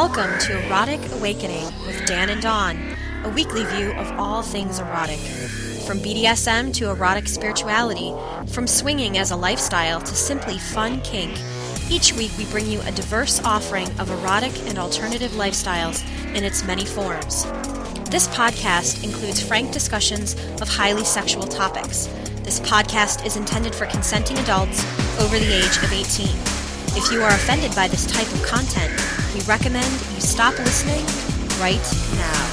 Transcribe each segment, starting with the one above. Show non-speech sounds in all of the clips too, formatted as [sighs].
Welcome to Erotic Awakening with Dan and Dawn, a weekly view of all things erotic. From BDSM to erotic spirituality, from swinging as a lifestyle to simply fun kink, each week we bring you a diverse offering of erotic and alternative lifestyles in its many forms. This podcast includes frank discussions of highly sexual topics. This podcast is intended for consenting adults over the age of 18. If you are offended by this type of content, we recommend you stop listening right now.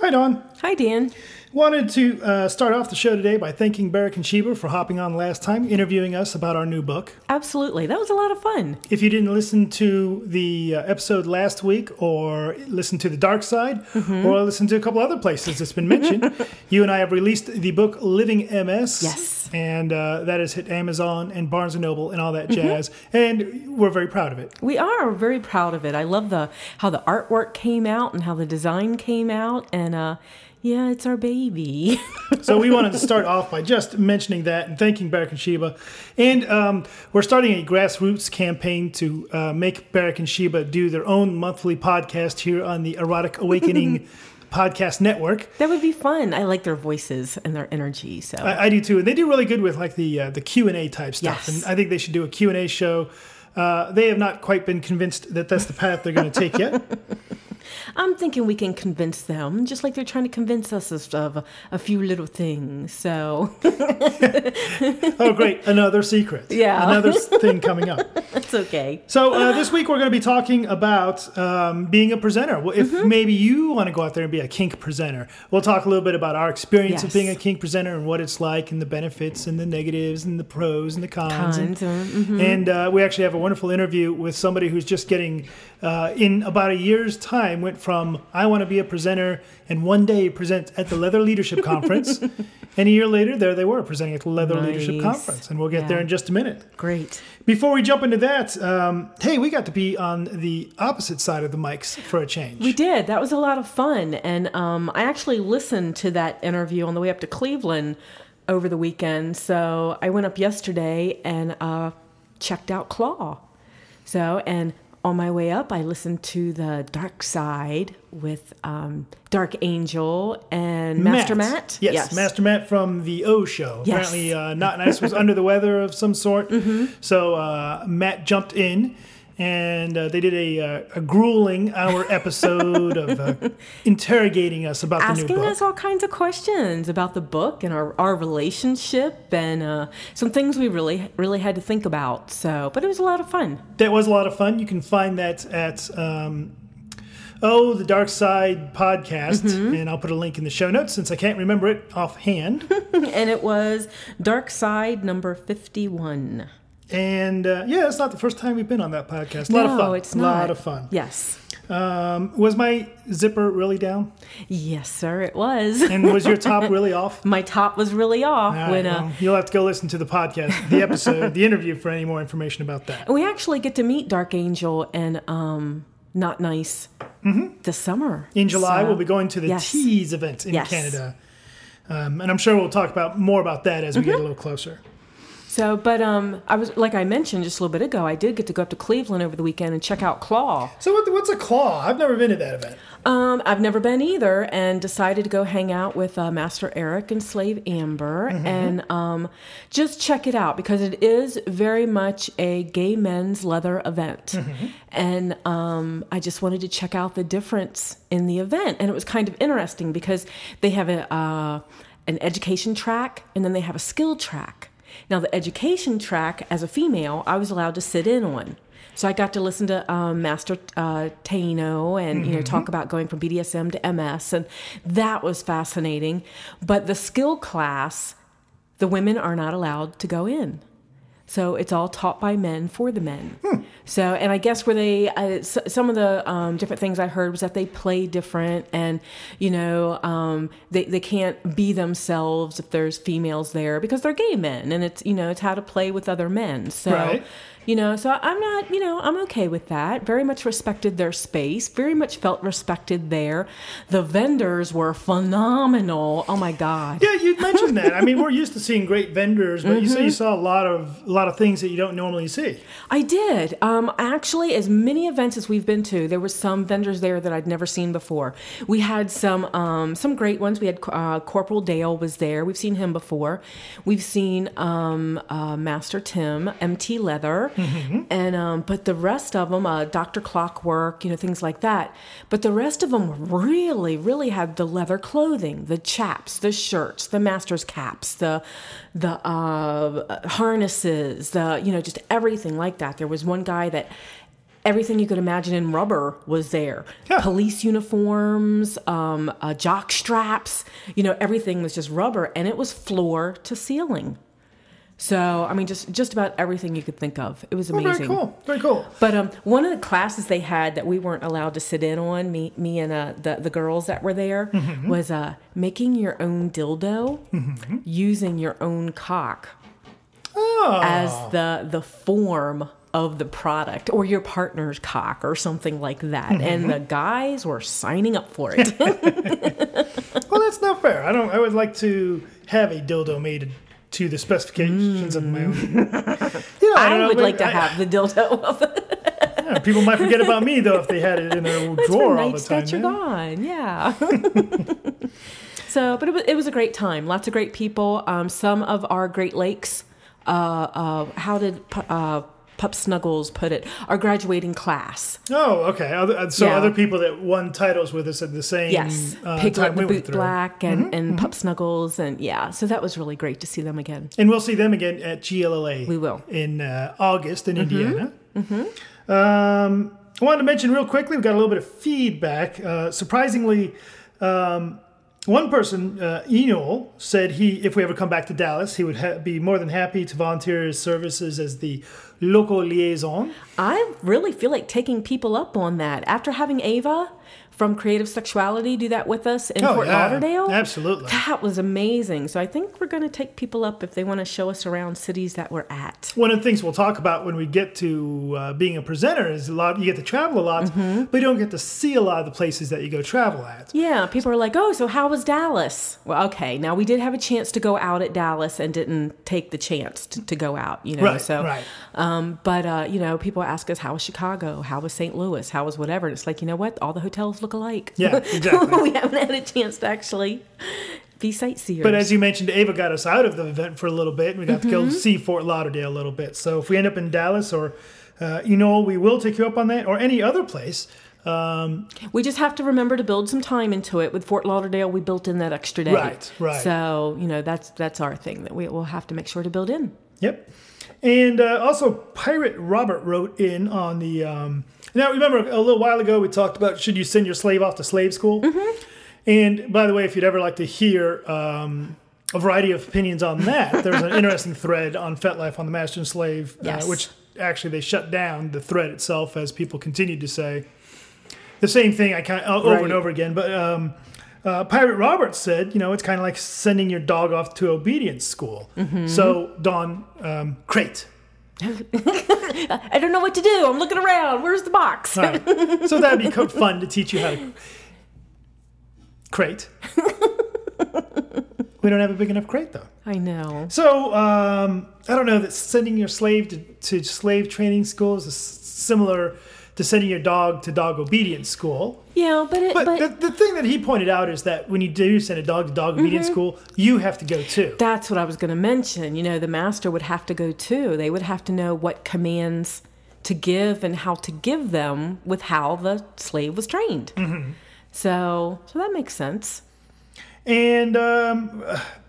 Hi, Dawn. Hi, Dan. Wanted to uh, start off the show today by thanking Barrick and Sheba for hopping on last time, interviewing us about our new book. Absolutely. That was a lot of fun. If you didn't listen to the uh, episode last week, or listen to The Dark Side, or listen to a couple other places that's been mentioned, [laughs] you and I have released the book Living MS. Yes. And uh, that has hit Amazon and Barnes and Noble and all that jazz. And we're very proud of it. We are very proud of it. I love the how the artwork came out and how the design came out and uh yeah, it's our baby. [laughs] So we wanted to start off by just mentioning that and thanking Barrick and Sheba. And um, we're starting a grassroots campaign to uh, make Barrick and Sheba do their own monthly podcast here on the Erotic Awakening [laughs] podcast network. that would be fun. I like their voices and their energy. So I, I do too, and they do really good with like the uh, the Q and A type stuff. Yes. And I think they should do a Q and A show. Uh, they have not quite been convinced that that's the path they're going to take yet. [laughs] I'm thinking we can convince them, just like they're trying to convince us of, a few little things. So [laughs] Oh, great! Another secret. Yeah. another thing coming up. [laughs] that's okay. So uh, this week we're going to be talking about um, being a presenter. Well, if Mm-hmm. maybe you want to go out there and be a kink presenter, we'll talk a little bit about our experience of being a kink presenter and what it's like, and the benefits and the negatives and the pros and the cons. and- Cons, uh, mhm. And uh, we actually have a wonderful interview with somebody who's just getting, uh, in about a year's time, went from I want to be a presenter and one day present at the Leather Leadership Conference, [laughs] and a year later there they were presenting at the Leather Leadership Conference, and we'll get there in just a minute. Great. Before we jump into that, um, hey, we got to be on the opposite side of the mics for a change. We did. That was a lot of fun. And um, I actually listened to that interview on the way up to Cleveland over the weekend. So I went up yesterday and uh, checked out Claw. So, and on my way up, I listened to the Dark Side with um, Dark Angel and Master Matt. Yes, Master Matt from the O Show. Yes. Apparently, uh, Not Nice was under the weather of some sort. Mm-hmm. So uh, Matt jumped in. And uh, they did a, uh, a grueling hour episode of uh, [laughs] interrogating us about the new asking us all kinds of questions about the book and our, our relationship and uh, some things we really really had to think about so but it was a lot of fun That was a lot of fun. You can find that at um, oh the Dark Side podcast, Mm-hmm. and I'll put a link in the show notes since I can't remember it offhand. [laughs] and it was dark side number 51 and uh, yeah, it's not the first time we've been on that podcast. A lot no, of fun. it's a not lot of fun. yes Um, was my zipper really down? yes sir it was And was your top [laughs] really off? my top was really off right, when uh, well, you'll have to go listen to the podcast, the episode, the interview for any more information about that. we actually get to meet dark angel and um not nice this summer In July, So- we'll be going to the yes. Tease event in Yes. Canada. Um, and I'm sure we'll talk about more about that as we Mm-hmm. get a little closer. So, but um, I was like I mentioned just a little bit ago. I did get to go up to Cleveland over the weekend and check out Claw. So, what, what's a claw? I've never been to that event. Um, I've never been either, and decided to go hang out with uh, Master Eric and Slave Amber and um, just check it out because it is very much a gay men's leather event, and um, I just wanted to check out the difference in the event, and it was kind of interesting because they have a uh, an education track and then they have a skill track. Now, the education track, as a female, I was allowed to sit in on. So I got to listen to um, Master uh, Taino and you know talk about going from BDSM to MS, and that was fascinating. But the skill class, the women are not allowed to go in. So it's all taught by men for the men. So, and I guess where they, uh, s- some of the um, different things I heard was that they play different, and you know, um, they they can't be themselves if there's females there because they're gay men, and it's you know it's how to play with other men. So, Right. You know, so I'm not, you know, I'm okay with that. Very much respected their space, very much felt respected there. The vendors were phenomenal. Oh my God. Yeah, you mentioned that. I mean, we're [laughs] used to seeing great vendors, but you Mm-hmm. say you saw a lot of a lot of things that you don't normally see. I did. Um, actually, as many events as we've been to, there were some vendors there that I'd never seen before. We had some um, some great ones. We had uh, Corporal Dale was there. We've seen him before. We've seen um, uh, Master Tim, MT Leather, and um, but the rest of them, uh, Doctor Clockwork, you know, things like that. But the rest of them really, really had the leather clothing, the chaps, the shirts, the master's caps, the the uh, harnesses, the you know, just everything like that. There was one guy that everything you could imagine in rubber was there. Yeah. Police uniforms, um, uh, jock straps, you know, everything was just rubber, and it was floor to ceiling. So I mean, just just about everything you could think of. It was Oh, amazing. very cool. Very cool. But um, one of the classes they had that we weren't allowed to sit in on, me, me and uh, the the girls that were there, was uh, making your own dildo using your own cock Oh, as the the form of the product or your partner's cock or something like that. And the guys were signing up for it. [laughs] well, that's not fair. I don't. I would like to have a dildo made to the specifications of my own. [laughs] You know, Mm. I, don't know, would like to I- have the dildo [laughs] of yeah, people might forget about me though if they had it in their That's for drawer all the nights time. that you're gone. Yeah. [laughs] so, but it was, it was a great time. Lots of great people. Um, some of our Great Lakes. Uh, uh, how did uh, Pup Snuggles put it? Our graduating class. Oh, okay. Other, uh, so Yeah. other people that won titles with us at the same Yes, uh, Piglet time the we Boot through. Black and, and Pup Snuggles and yeah, so that was really great to see them again. And we'll see them again at GLLA. We will. Mm-hmm. in uh, August in Indiana. Um, I wanted to mention real quickly. We've got a little bit of feedback. Uh, surprisingly, um, one person, uh, Enol, said he, if we ever come back to Dallas, he would ha- be more than happy to volunteer his services as the local liaison. I really feel like taking people up on that after having Ava from Creative Sexuality do that with us in Oh, Fort yeah, Lauderdale. absolutely. That was amazing. So I think we're going to take people up if they want to show us around cities that we're at. One of the things we'll talk about when we get to uh, being a presenter is a lot. You get to travel a lot, Mm-hmm. but you don't get to see a lot of the places that you go travel at. Yeah, people are like, "Oh, so how was Dallas?" Well, okay. Now we did have a chance to go out at Dallas and didn't take the chance to, to go out, you know. Right, so, right. um, but uh, you know, people ask us, "How was Chicago? How was St. Louis? How was whatever?" And it's like, you know what? All the hotels look alike. Yeah, [laughs] exactly. we haven't had a chance to actually be sightseers. But as you mentioned, Ava got us out of the event for a little bit. We got to Mm-hmm. go see Fort Lauderdale a little bit. So if we end up in Dallas or, uh, you know, we will take you up on that or any other place. Um, We just have to remember to build some time into it. With Fort Lauderdale, we built in that extra day. Right, right. So you know that's that's our thing that we will have to make sure to build in. yep. And uh, also, Pirate Robert wrote in on the. Um, now, remember a little while ago we talked about should you send your slave off to slave school? Mm-hmm. And by the way, if you'd ever like to hear um, a variety of opinions on that, there's an [laughs] interesting thread on FetLife on the Master and Slave, Yes. uh, which actually they shut down the thread itself as people continued to say the same thing I kind of over and over again. But um, uh, Pirate Roberts said, you know, it's kind of like sending your dog off to obedience school. Mm-hmm. So Dawn, um, crate. [laughs] I don't know what to do. I'm looking around. Where's the box? Right. so that'd be co- fun to teach you how to crate. [laughs] we don't have a big enough crate though. I know. So um, I don't know that sending your slave to, to slave training school is s- similar to sending your dog to dog obedience school. Yeah, but it, But, but, the, the thing that he pointed out is that when you do send a dog to dog obedience Mm-hmm. school, you have to go too. that's what I was going to mention. You know, the master would have to go too. They would have to know what commands to give and how to give them with how the slave was trained. Mm-hmm. So, so that makes sense. And um,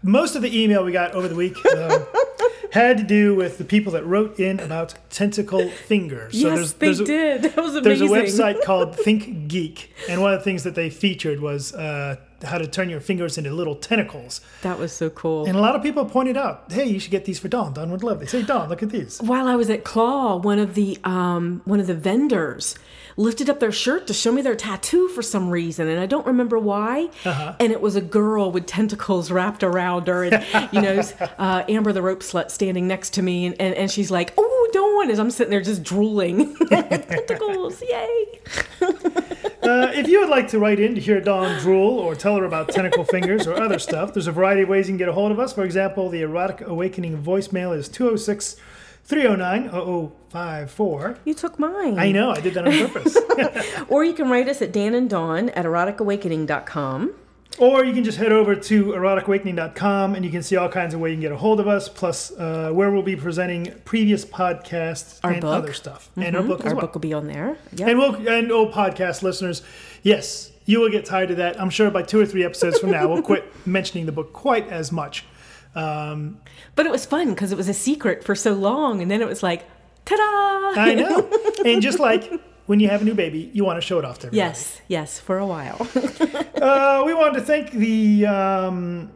most of the email we got over the week uh, [laughs] had to do with the people that wrote in about tentacle fingers. yes, they a, did. [laughs] That was amazing. There's a website [laughs] called ThinkGeek, and one of the things that they featured was uh, how to turn your fingers into little tentacles. That was so cool. And a lot of people pointed out, "Hey, you should get these for Dawn. Dawn would love. They say, Dawn, look at these." While I was at Claw, one of the um, one of the vendors lifted up their shirt to show me their tattoo for some reason, and I don't remember why. Uh-huh. And it was a girl with tentacles wrapped around her, and [laughs] you know, uh, Amber the rope slut standing next to me, and, and, and she's like, "Oh, doing? As I'm sitting there just drooling. [laughs] Tentacles, yay! [laughs] Uh, if you would like to write in to hear Dawn drool or tell her about tentacle fingers or other stuff, there's a variety of ways you can get a hold of us. For example, the Erotic Awakening voicemail is 206 309 0054. You took mine. I know, I did that on purpose. [laughs] Or you can write us at Dan and Dawn at eroticawakening.com. or you can just head over to eroticawakening.com and you can see all kinds of ways you can get a hold of us, plus uh, where we'll be presenting previous podcasts Our and book. other stuff. And our book as Our well. book will be on there. Yep. And we'll and old podcast listeners, yes, you will get tired of that. I'm sure by two or three episodes from now, we'll quit [laughs] mentioning the book quite as much. Um, But it was fun because it was a secret for so long, and then it was like, ta-da! I know. [laughs] and just like when you have a new baby, you want to show it off to everybody. Yes, yes, for a while. [laughs] Uh, we wanted to thank the um,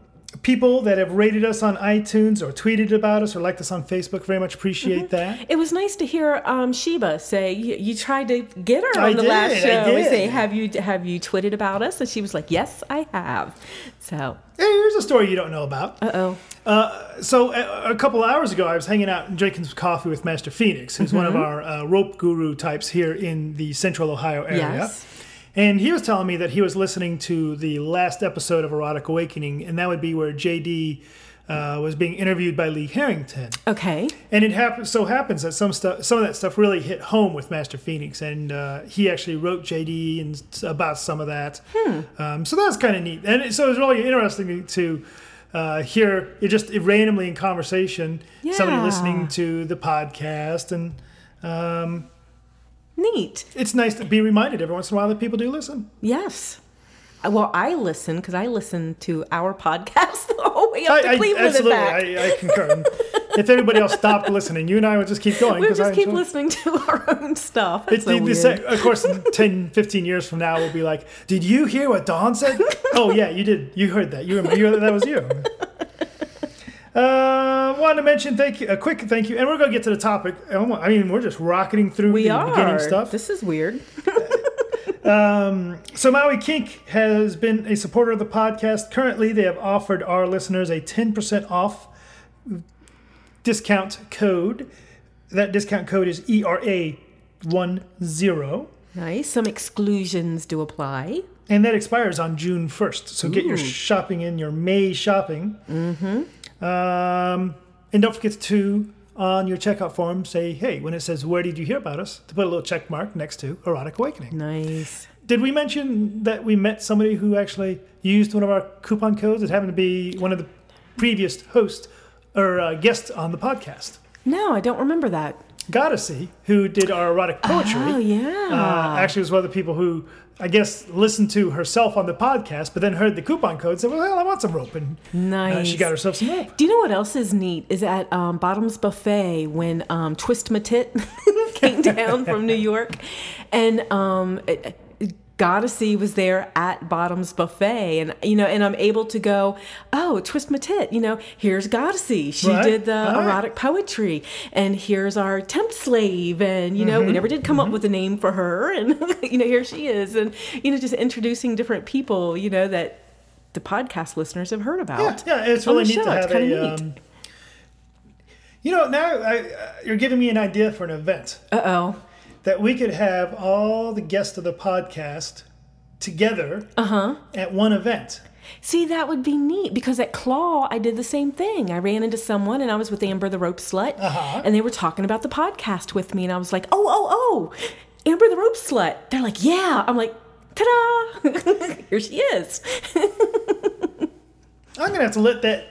people that have rated us on iTunes or tweeted about us or liked us on Facebook. Very much appreciate that. it was nice to hear um, Sheba say you, you tried to get her I on the did, last I show. We did. say, have you have you tweeted about us? And she was like, yes, I have. So, Hey, here's a story you don't know about. uh oh. Uh, so a, a couple hours ago, I was hanging out and drinking some coffee with Master Phoenix, who's one of our uh, rope guru types here in the Central Ohio area. Yes. And he was telling me that he was listening to the last episode of Erotic Awakening, and that would be where JD uh, was being interviewed by Lee Harrington. Okay. And it happens so happens that some stuff, some of that stuff, really hit home with Master Phoenix, and uh, he actually wrote JD and about some of that. Um, so that's kind of neat, and it, so it's really interesting to uh, hear it just randomly in conversation, somebody listening to the podcast, and um, Neat. it's nice to be reminded every once in a while that people do listen. Yes. Well, I listen because I listen to our podcast [laughs] the whole way up to Cleveland and absolutely, back. I, I concur. If everybody else stopped listening, you and I would just keep going. we 'cause just I keep enjoy- listening to [laughs] our own stuff. It's so the, the weird. sa- of course, in [laughs] 10, 15 years from now, we'll be like, "Did you hear what Dawn said?" oh yeah, you did. You heard that. You remember? You, that was you. Uh, wanted to mention thank you, a quick thank you, and we're gonna get to the topic. I mean, we're just rocketing through we the are. beginning stuff. This is weird. [laughs] So Maui Kink has been a supporter of the podcast. Currently, they have offered our listeners a 10% off discount code. That discount code is E ERA10. Nice. Some exclusions do apply. And that expires on June 1st. So get your shopping in, your May shopping. Mm-hmm. Um, and don't forget to, on your checkout form, say, hey, when it says, where did you hear about us? To put a little check mark next to Erotic Awakening. Nice. Did we mention that we met somebody who actually used one of our coupon codes? It happened to be one of the previous hosts or uh, guests on the podcast. No, I don't remember that. Goddessy, who did our erotic poetry, Oh yeah. uh, actually was one of the people who I guess listened to herself on the podcast, but then heard the coupon code and said, "Well, I want some rope," and uh, she got herself some rope. Do you know what else is neat? Is at um, Bottom's Buffet when um, Twist My Tit [laughs] came down from New York, and um, it- Goddessy was there at Bottom's Buffet, and you know, and I'm able to go, oh, Twist My Tit, you know, here's Goddessy. She Right, did the right. erotic poetry, and here's our temp slave, and you know, Mm-hmm, we never did come up with a name for her, [laughs] and you know, here she is, and you know, just introducing different people, you know, that the podcast listeners have heard about. Yeah, yeah, it's really neat show. to It's have kinda a. neat. Um, you know, now I, uh, you're giving me an idea for an event Uh oh. That we could have all the guests of the podcast together Uh-huh. at one event. See, that would be neat because at Claw, I did the same thing. I ran into someone and I was with Amber the Rope Slut, Uh-huh. and they were talking about the podcast with me, and I was like, oh, oh, oh, Amber the Rope Slut. They're like, yeah. I'm like, ta da! [laughs] Here she is. [laughs] I'm gonna have to let that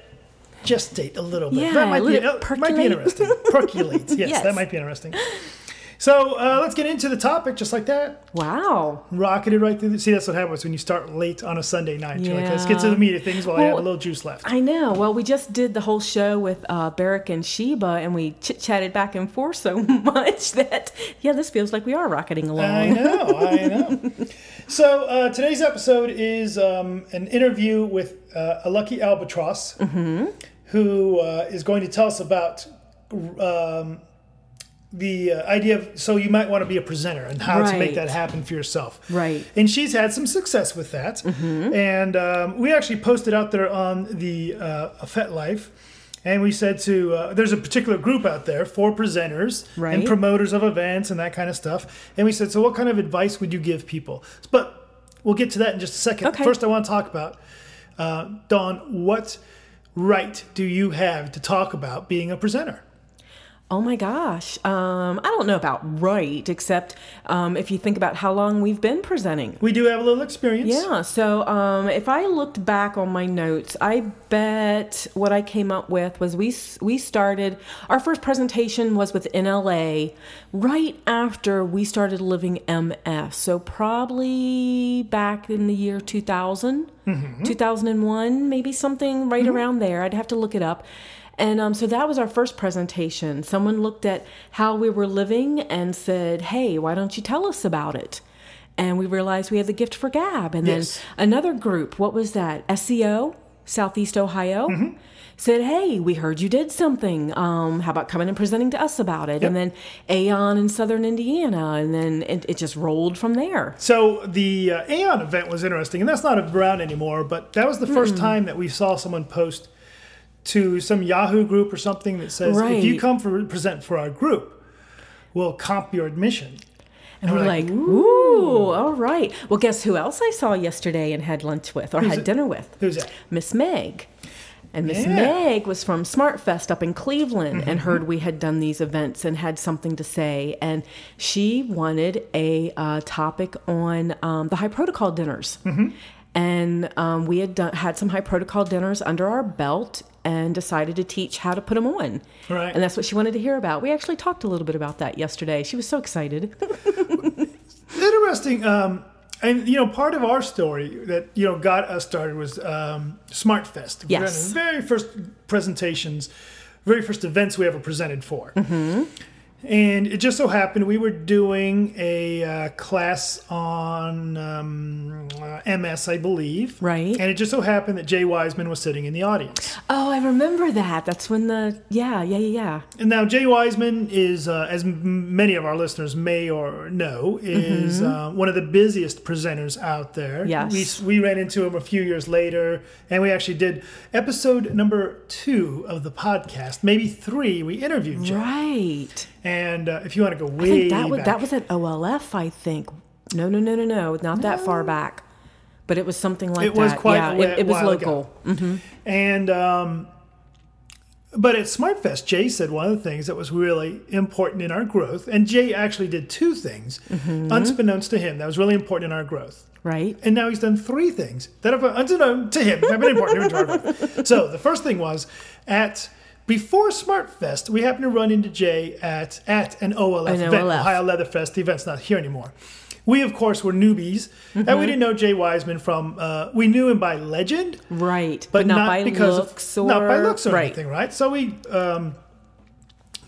gestate a little bit. Yeah, that might be, it uh, might be interesting. Percolate. Yes, [laughs] Yes. that might be interesting. So uh, let's get into the topic just like that. Wow. Rocketed right through. The, see, that's what happens when you start late on a Sunday night. You're like, let's get to the meat of things while I have a little juice left. I know. Well, we just did the whole show with uh, Barrick and Sheba, and we chit chatted back and forth so [laughs] much that, yeah, this feels like we are rocketing along. I know, I know. [laughs] So uh, today's episode is um, an interview with uh, a lucky albatross, Mm-hmm. who uh, is going to tell us about um, the uh, idea of. So you might want to be a presenter and how to make that happen for yourself. Right. And she's had some success with that. Mm-hmm. And um, we actually posted out there on the uh, FetLife And we said to, uh, there's a particular group out there for presenters and promoters of events and that kind of stuff. And we said, so what kind of advice would you give people? But we'll get to that in just a second. Okay. First, I want to talk about, uh, Dawn, what right do you have to talk about being a presenter? Oh my gosh. Um, I don't know about right, except um, if you think about how long we've been presenting. We do have a little experience. Yeah, so um, if I looked back on my notes, I bet what I came up with was we we started our first presentation was with NLA right after we started living MS. So probably back in the year 2000, 2001, maybe something right around there. I'd have to look it up. And um, so that was our first presentation. Someone looked at how we were living and said, "Hey, why don't you tell us about it?" and we realized we had the gift for gab and Yes. then another group what was that seo southeast ohio Mm-hmm. said hey we heard you did something um, how about coming and presenting to us about it and then Aeon in southern indiana and then it, it just rolled from there So the uh, Aeon event was interesting, and that's not around anymore. But that was the 1st time that we saw someone post to some Yahoo group or something that says, "If you come for present for our group, we'll comp your admission." and we're like, ooh, all right well guess who else i saw yesterday and had lunch with or had it? dinner with Who's that? Miss Meg. And Miss Yeah. Meg was from SmartFest up in Cleveland and heard we had done these events and had something to say. And she wanted a uh, topic on um, the high protocol dinners. And um, we had done, had some high protocol dinners under our belt and decided to teach how to put them on. Right. And that's what she wanted to hear about. We actually talked a little bit about that yesterday. She was so excited. [laughs] Interesting. Um, and you know, part of our story that you know got us started was um, SmartFest. Yes. One of the very first presentations, very first events we ever presented for. Mm-hmm. And it just so happened we were doing a uh, class on um, uh, MS, I believe. Right. And it just so happened that Jay Wiseman was sitting in the audience. oh, I remember that. That's when the, yeah, yeah, yeah, yeah. And now Jay Wiseman is, uh, as m- many of our listeners may or know, is uh, one of the busiest presenters out there. Mm-hmm. Yes. We, we ran into him a few years later, and we actually did episode number two of the podcast, maybe three. We interviewed Jay. Right. And uh, if you want to go way I think that was back, that was at OLF. I think. No, no, no, no, no, not that far back, but it was something like that. It was quite yeah, a it, it was local. ago. And um, but at SmartFest, Jay said one of the things that was really important in our growth, and Jay actually did two things, Mm-hmm. unbeknownst to him, that was really important in our growth. Right. And now he's done three things that have, unbeknown to him, have been important in our growth. [laughs] So the first thing was at before SmartFest, we happened to run into Jay at at an OLF An event, OLF. Ohio Leather Fest. The event's not here anymore. We, of course, were newbies, and Mm-hmm. we didn't know Jay Wiseman from. Uh, we knew him by legend, Right. but, not, by because looks of, or not by looks or right. anything, right? So we um,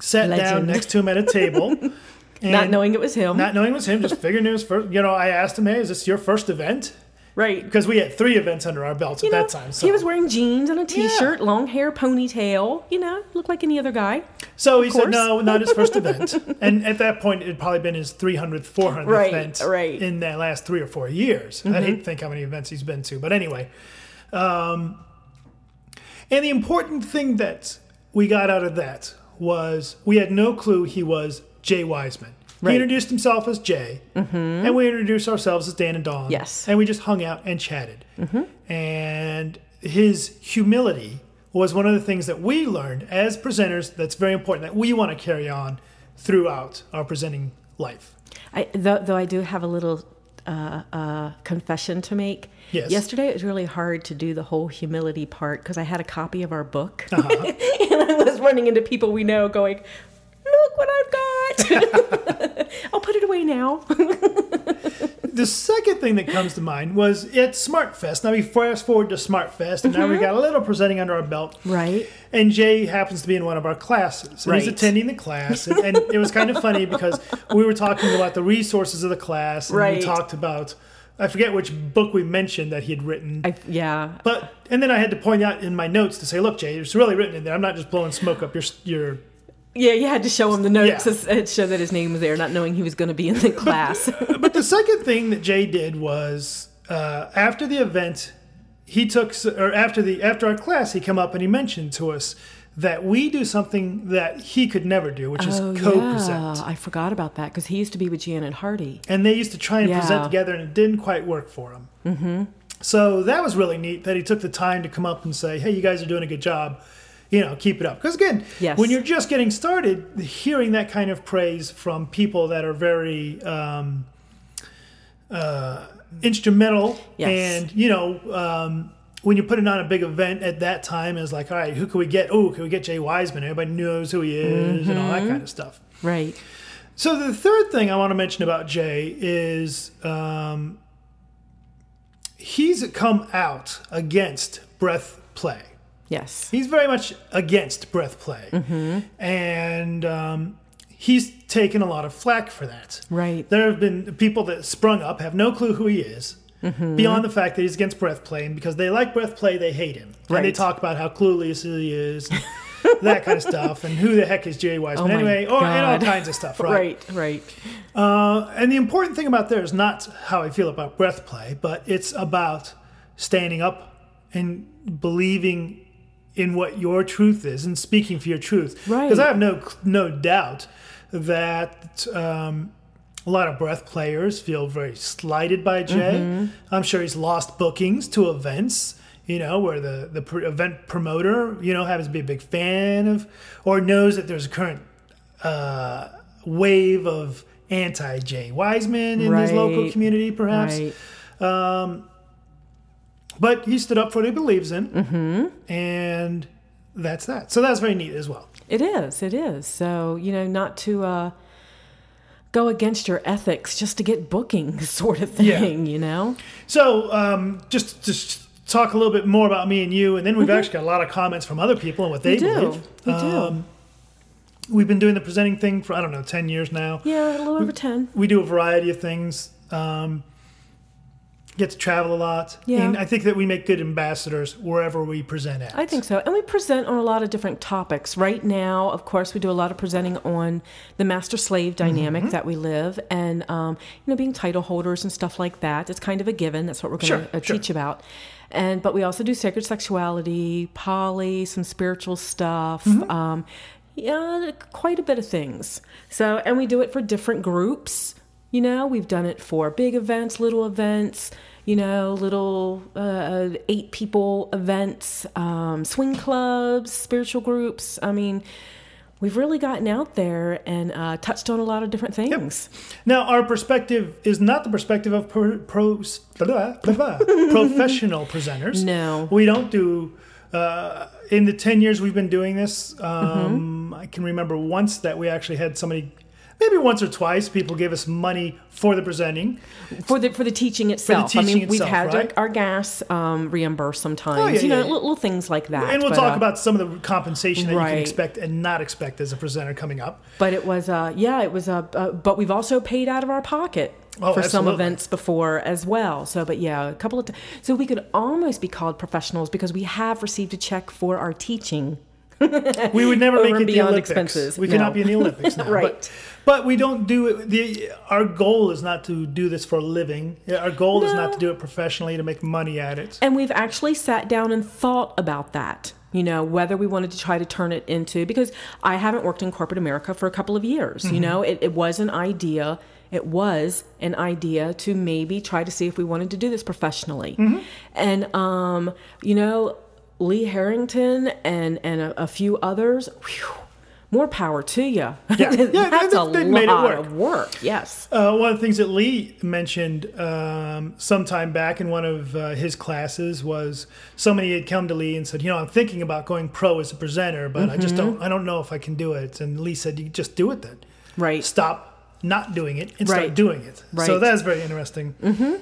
sat down next to him at a table, [laughs] and Not knowing it was him. not knowing it was him, just figuring it was first. You know, I asked him, "Hey, is this your first event?" Right. Because we had three events under our belts You at know, that time. So he was wearing jeans and a t-shirt, long hair, ponytail. You know, looked like any other guy. So he said, no, not his first [laughs] event. And at that point, it had probably been his 300th, 400th Right, event right. Mm-hmm. in the last three or four years. I hate to think how many events he's been to. But anyway. Um, and the important thing that we got out of that was we had no clue he was Jay Wiseman. Right. He introduced himself as Jay, and we introduced ourselves as Dan and Dawn. Yes. And we just hung out and chatted. And his humility was one of the things that we learned as presenters that's very important that we want to carry on throughout our presenting life. I, though, though I do have a little uh, uh, confession to make. Yes. Yesterday it was really hard to do the whole humility part because I had a copy of our book, Uh-huh. [laughs] and I was running into people we know, going, "Look what I've got! [laughs] I'll put it away now." The second thing that comes to mind was at SmartFest. Now we fast forward to SmartFest, and now we mm-hmm. got a little presenting under our belt. right. And Jay happens to be in one of our classes. And he's attending the class. And, and it was kind of funny because we were talking about the resources of the class. And Right. we talked about, I forget which book we mentioned that he had written. I, yeah. but, and then I had to point out in my notes to say, look, Jay, it's really written in there. I'm not just blowing smoke up your, your Yeah, you had to show him the notes Yeah. show that his name was there, not knowing he was going to be in the class. [laughs] but the second thing that Jay did was uh, after the event, he took or after the after our class, he come up and he mentioned to us that we do something that he could never do, which is Oh, co-present. yeah. I forgot about that because he used to be with Janet Hardy. And they used to try and present together, and it didn't quite work for him. Mm-hmm. So that was really neat that he took the time to come up and say, "Hey, you guys are doing a good job. You know, keep it up." Because again, Yes. when you're just getting started, hearing that kind of praise from people that are very um, uh, instrumental, Yes. and you know. Um, when you're putting on a big event at that time, is like, all right, who can we get? Oh, can we get Jay Wiseman? Everybody knows who he is, and all that kind of stuff. Right. So the third thing I want to mention about Jay is um, he's come out against breath play. Yes. He's very much against breath play, and um, he's taken a lot of flack for that. Right. There have been people that sprung up, have no clue who he is, beyond the fact that he's against breath play, and because they like breath play, they hate him. And they talk about how clueless he is, [laughs] that kind of stuff, and who the heck is Jay Wiseman Oh anyway, or and all kinds of stuff, [laughs] right? Right. Right. Uh, and the important thing about there is not how I feel about breath play, but it's about standing up and believing in what your truth is and speaking for your truth. Right. Because I have no no doubt that um, a lot of breath players feel very slighted by Jay. Mm-hmm. I'm sure he's lost bookings to events. You know, where the the pr- event promoter, you know, happens to be a big fan of, or knows that there's a current uh, wave of anti Jay Wiseman in his local community, perhaps. Right. But he stood up for what he believes in, mm-hmm. and that's that. So that's very neat as well. It is. It is. So you know, not to uh, go against your ethics just to get bookings, [laughs] sort of Yeah. thing. You know. So um, just just talk a little bit more about me and you, and then we've actually got a lot of comments from other people and what they Mm-hmm. We do. believe. We do. Um, we've been doing the presenting thing for I don't know ten years now. Yeah, a little over ten. we do a variety of things. Um, get to travel a lot, Yeah. and I think that we make good ambassadors wherever we present at. I think so. And we present on a lot of different topics. Right now, of course, we do a lot of presenting on the master slave dynamic Mm-hmm. that we live and, um, you know, being title holders and stuff like that. It's kind of a given. That's what we're going to Sure, uh, sure. teach about. And, but we also do sacred sexuality, poly, some spiritual stuff. Mm-hmm. Um, yeah, quite a bit of things. So, and we do it for different groups. You know, we've done it for big events, little events, you know, little uh, eight people events, um, swing clubs, spiritual groups. I mean, we've really gotten out there and uh, touched on a lot of different things. Now, our perspective is not the perspective of pro, blah, blah, blah, [laughs] professional presenters. No. We don't do, uh, in the 10 years we've been doing this, Mm-hmm. um, I can remember once that we actually had somebody, maybe once or twice, people gave us money for the presenting. For the for the teaching itself, I teaching mean, we've had right? our, our gas um, reimbursed sometimes. Oh, yeah, you know, yeah, yeah. Little, things like that. And we'll But, talk uh, about some of the compensation that you can expect and not expect as a presenter coming up. But it was, uh, yeah, it was, uh, uh, but we've also paid out of our pocket Oh, for some events before as well. So, but yeah, a couple of, t- so we could almost be called professionals because we have received a check for our teaching. We would never [laughs] make it the beyond Olympics. expenses. We No. cannot be in the Olympics [laughs] now. Right. But, but we don't do it. The, our goal is not to do this for a living. Our goal is not to do it professionally to make money at it. And we've actually sat down and thought about that. You know, whether we wanted to try to turn it into, because I haven't worked in corporate America for a couple of years. Mm-hmm. You know, it, it was an idea. It was an idea to maybe try to see if we wanted to do this professionally. Mm-hmm. And, um, you know, Lee Harrington and, and a, a few others, whew, more power to you. [laughs] Yeah. Yeah, That's a they've made it lot work. of work. Yes. Uh, one of the things that Lee mentioned um, sometime back in one of uh, his classes was somebody had come to Lee and said, "You know, I'm thinking about going pro as a presenter, but I just Mm-hmm. don't. I don't know if I can do it." And Lee said, "You just do it then. Right. Stop not doing it and Right. start doing it." Right. So that's very interesting. Mm-hmm.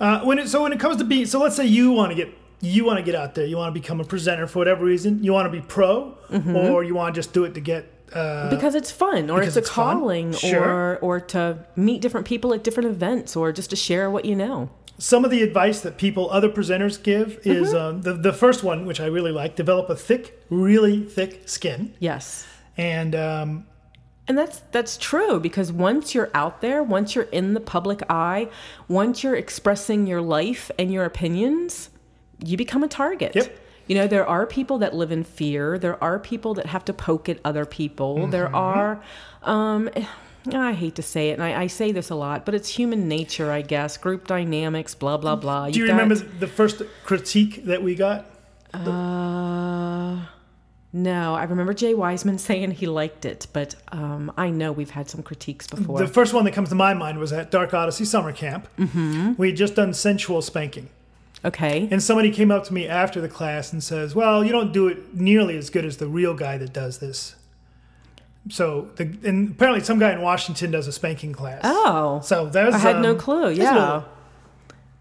Uh, when it, so when it comes to being, so let's say you want to get you want to get out there, you want to become a presenter for whatever reason, you want to be pro, Mm-hmm. or you want to just do it to get. Uh, because it's fun or it's a it's calling Sure. or or to meet different people at different events or just to share what you know some of the advice that people other presenters give is Mm-hmm. uh, the, the first one which i really like develop a thick really thick skin yes and um, and that's that's true because once you're out there once you're in the public eye once you're expressing your life and your opinions you become a target Yep. You know, there are people that live in fear. There are people that have to poke at other people. There are, um, I hate to say it, and I, I say this a lot, but it's human nature, I guess. Group dynamics, blah blah blah. Do you You've remember the first critique that we got? Uh, no, I remember Jay Wiseman [laughs] saying he liked it, but um, I know we've had some critiques before. The first one that comes to my mind was at Dark Odyssey Summer Camp. Mm-hmm. We had just done sensual spanking. Okay. And somebody came up to me after the class and says, Well, you don't do it nearly as good as the real guy that does this. So, the, and apparently, some guy in Washington does a spanking class. oh, So that was. I had no um, clue. Yeah.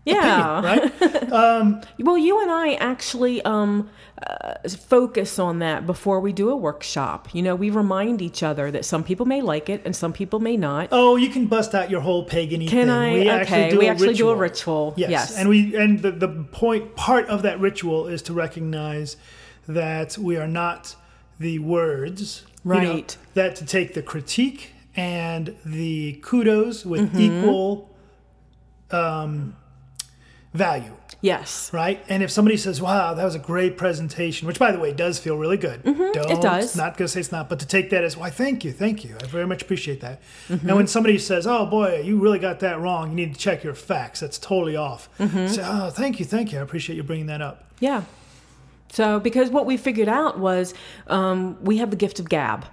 Yeah. opinion, right? [laughs] Well, you and I actually um, uh, focus on that before we do a workshop. You know, we remind each other that some people may like it and some people may not. Oh, you can bust out your whole pagan Can thing. I? We okay, actually do we a actually ritual. do a ritual. Yes. Yes. And we and the, the point part of that ritual is to recognize that we are not the words. you know, Right. that to take the critique and the kudos with Mm-hmm. equal um, value. Yes. Right, and if somebody says, "Wow, that was a great presentation," which, by the way, does feel really good. Don't, Mm-hmm. it does. Not gonna say it's not, but to take that as, "Why, thank you, thank you, I very much appreciate that." Mm-hmm. And when somebody says, "Oh boy, you really got that wrong. You need to check your facts. That's totally off." Mm-hmm. Say, "Oh, thank you, thank you. I appreciate you bringing that up." Yeah. So, because what we figured out was um, we have the gift of gab.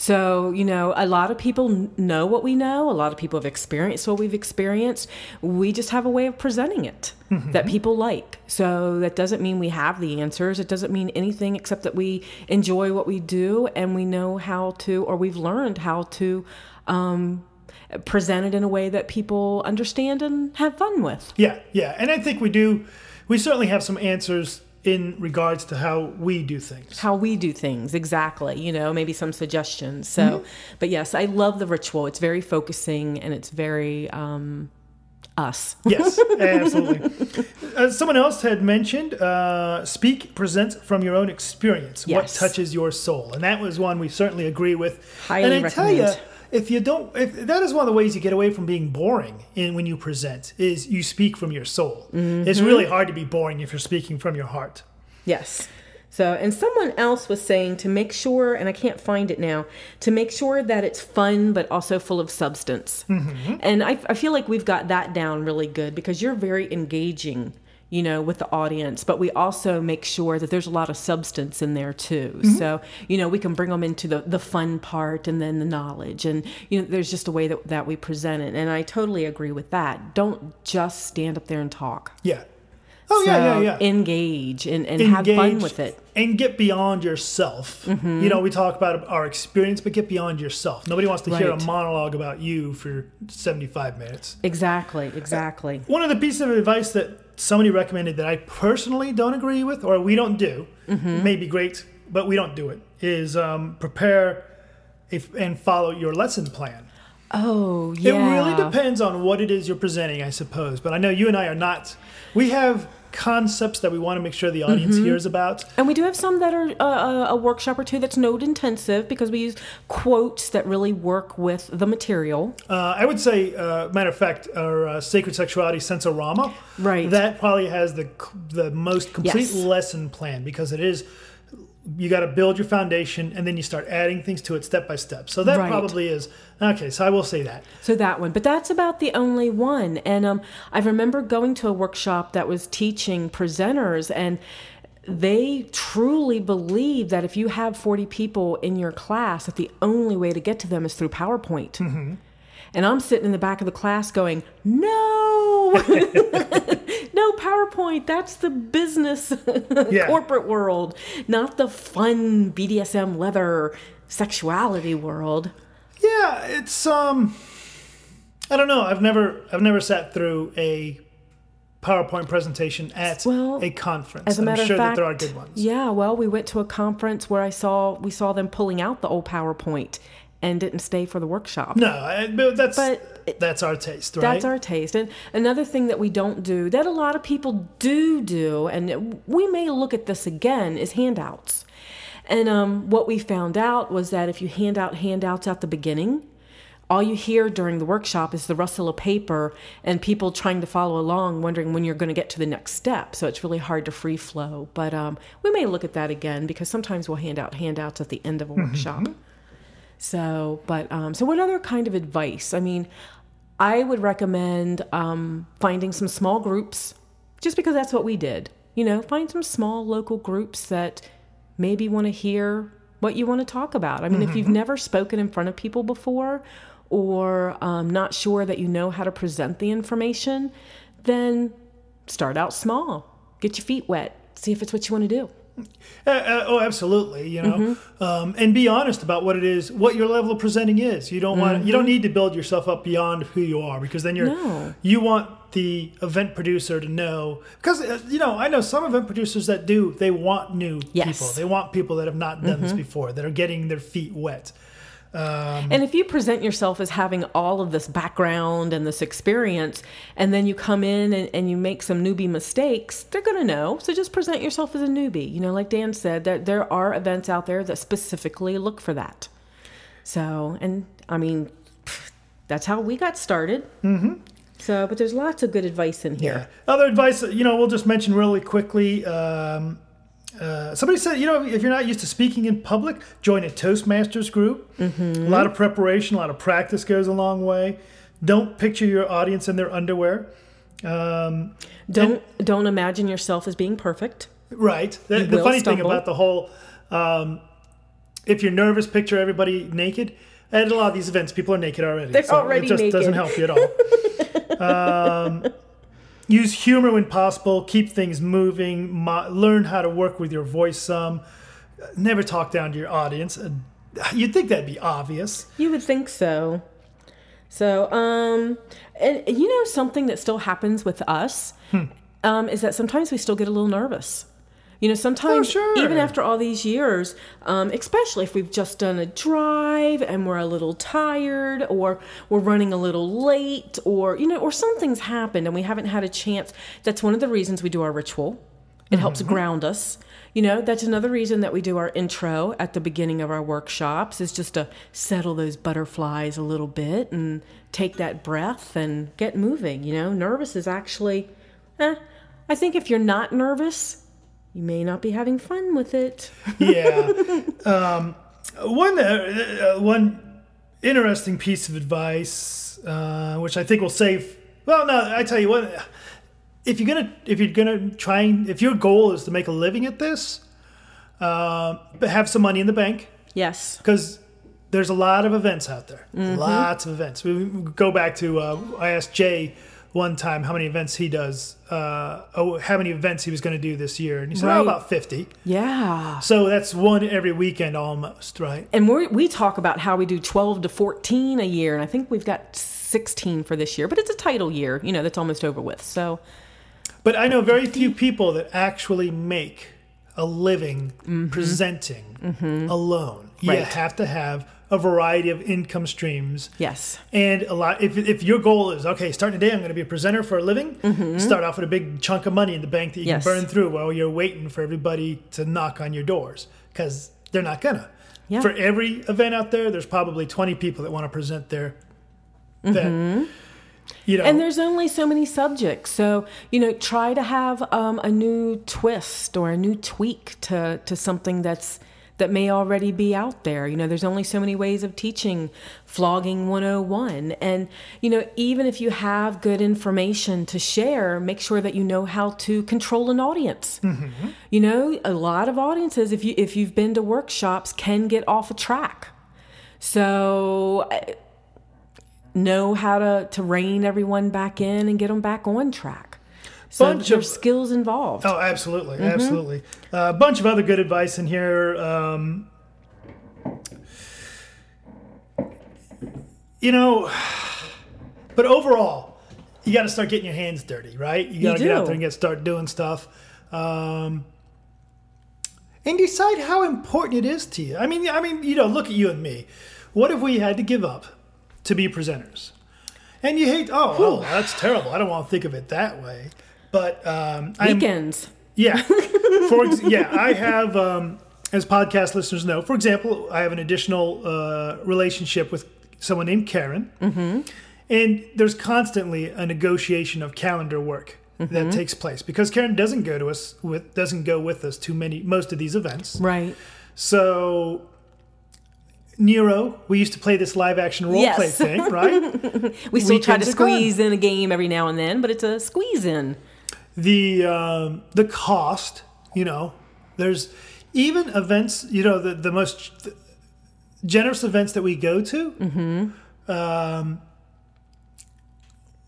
So, you know, a lot of people know what we know. A lot of people have experienced what we've experienced. We just have a way of presenting it that people like. So, that doesn't mean we have the answers. It doesn't mean anything except that we enjoy what we do and we know how to, or we've learned how to um, present it in a way that people understand and have fun with. Yeah, yeah, and I think we do. We certainly have some answers in regards to how we do things. how we do things exactly you know maybe some suggestions so but yes i love the ritual it's very focusing and it's very um us Yes, [laughs] absolutely. Uh, someone else had mentioned uh, speak, present from your own experience. What touches your soul, and that was one we certainly agree with. Highly and I tell you, recommend. If you don't, if that is one of the ways you get away from being boring in when you present is you speak from your soul. Mm-hmm. It's really hard to be boring if you're speaking from your heart. yes so and someone else was saying to make sure and i can't find it now to make sure that it's fun but also full of substance and I, I feel like we've got that down really good because you're very engaging you know with the audience but we also make sure that there's a lot of substance in there too so you know we can bring them into the the fun part and then the knowledge and you know there's just a way that, that we present it and i totally agree with that don't just stand up there and talk Yeah. Oh yeah, yeah, yeah. engage and, and have fun with it and get beyond yourself. Mm-hmm. You know, we talk about our experience, but get beyond yourself. Nobody wants to hear a monologue about you for 75 minutes. exactly exactly One of the pieces of advice that somebody recommended that I personally don't agree with, or we don't do, Mm-hmm. may be great, but we don't do it, is um, prepare if, and follow your lesson plan. Oh yeah It really depends on what it is you're presenting, I suppose. But I know you and I are not. We have concepts that we want to make sure the audience Mm-hmm. hears about. And we do have some that are uh, a workshop or two that's note intensive because we use quotes that really work with the material. Uh, I would say, uh, matter of fact, our uh, sacred sexuality sensorama. Right. That probably has the the most complete Yes. lesson plan because it is. You got to build your foundation, and then you start adding things to it step by step. So that Right. probably is okay. So I will say that. So that one, but that's about the only one. And um, I remember going to a workshop that was teaching presenters, and they truly believe that if you have 40 people in your class, that the only way to get to them is through PowerPoint. And I'm sitting in the back of the class going, no, [laughs] no PowerPoint. That's the business [laughs] Yeah. corporate world, not the fun BDSM leather sexuality world. Yeah, it's um. I don't know. I've never I've never sat through a PowerPoint presentation at Well, a conference. As a matter I'm sure of fact, that there are good ones. Yeah, well, we went to a conference where I saw we saw them pulling out the old PowerPoint and didn't stay for the workshop. No, I, but that's But that's our taste, right? That's our taste. And another thing that we don't do, that a lot of people do do, and we may look at this again, is handouts. And um, what we found out was that if you hand out handouts at the beginning, all you hear during the workshop is the rustle of paper and people trying to follow along, wondering when you're going to get to the next step. So it's really hard to free flow. But um, we may look at that again because sometimes we'll hand out handouts at the end of a workshop. So, but um, so what other kind of advice? I mean, I would recommend um, finding some small groups, just because that's what we did. You know, find some small local groups that maybe want to hear what you want to talk about. I mean, if you've never spoken in front of people before, or um, not sure that you know how to present the information, then start out small. Get your feet wet. See if it's what you want to do. Uh, uh, oh, absolutely. You know, Mm-hmm. um, and be honest about what it is, what your level of presenting is. You don't want, you don't need to build yourself up beyond who you are because then you're, Mm-hmm. No. you want the event producer to know because uh, you know I know some event producers that do they want new Yes. Mm-hmm. people. They want people that have not done this before that are getting their feet wet. And if you present yourself as having all of this background and this experience, and then you come in and, and you make some newbie mistakes, they're going to know. So just present yourself as a newbie. You know, like Dan said, there, there are events out there that specifically look for that. So, and I mean, that's how we got started. Mm-hmm. So, but there's lots of good advice in here. Other advice, you know, we'll just mention really quickly. Um, uh, somebody said, you know, if you're not used to speaking in public, join a Toastmasters group. Mm-hmm. A lot of preparation, a lot of practice goes a long way. Don't picture your audience in their underwear. Um, Don't don't imagine yourself as being perfect. right. The, the funny thing about the whole, um, if you're nervous, picture everybody naked. At a lot of these events, people are naked already. They're already it just doesn't help you at all. [laughs] um, use humor when possible. Keep things moving. Mo- learn how to work with your voice some. Never talk down to your audience. Uh, You'd think that'd be obvious. You would think so. So, um, and you know, something that still happens with us um, is that sometimes we still get a little nervous. You know, sometimes Oh, sure. even after all these years, um, especially if we've just done a drive and we're a little tired, or we're running a little late, or you know, or something's happened and we haven't had a chance. That's one of the reasons we do our ritual. It helps ground us. You know, that's another reason that we do our intro at the beginning of our workshops is just to settle those butterflies a little bit and take that breath and get moving. You know, nervous is actually, eh, I think if you're not nervous, you may not be having fun with it. [laughs] Yeah. um, one uh, uh, one interesting piece of advice, uh, which I think will save. Well, no, I tell you what. If you're gonna if you're gonna try and if your goal is to make a living at this, uh, have some money in the bank Yes. because there's a lot of events out there. Lots of events. We we go back to uh, I asked Jay one time how many events he does. Uh, oh, how many events he was going to do this year, and he said, Right. "Oh, about 50. Yeah. So that's one every weekend almost, right? And we we talk about how we do 12 to 14 a year, and I think we've got 16 for this year, but it's a title year, you know, that's almost over with. So, But I know very few people that actually make a living presenting alone. You Right. have to have a variety of income streams. yes. And a lot. If, if your goal is okay, starting today, I'm going to be a presenter for a living. Start off with a big chunk of money in the bank that you Yes. can burn through while you're waiting for everybody to knock on your doors because they're not gonna. Yeah. For every event out there, there's probably 20 people that want to present their. That, you know, And there's only so many subjects. So, you know, try to have um, a new twist or a new tweak to, to something that's that may already be out there. You know, there's only so many ways of teaching flogging 101. And, you know, even if you have good information to share, make sure that you know how to control an audience. Mm-hmm. You know, a lot of audiences if you if you've been to workshops can get off a track. So, uh, know how to, to rein everyone back in and get them back on track. So Bunch of- skills involved. Oh, absolutely, absolutely. Uh, a bunch of other good advice in here. Um, you know, but overall, you got to start getting your hands dirty, right? You got to get out there and get start doing stuff, um, and decide how important it is to you. I mean, I mean, you know, look at you and me. What if we had to give up to be presenters? And you hate, oh, oh, that's terrible. I don't want to think of it that way. But um, I'm, Weekends. yeah. [laughs] For ex- yeah, I have, um, as podcast listeners know, for example, I have an additional uh, relationship with someone named Karen, mm-hmm. and there's constantly a negotiation of calendar work that takes place because Karen doesn't go to us with doesn't go with us to many most of these events. Right. So Nero, we used to play this live action role Yes. play thing, right? [laughs] We still try to squeeze in a game every now and then, but it's a squeeze in. The um, the cost, you know, there's even events, you know, the the most generous events that we go to. Mm-hmm. Um,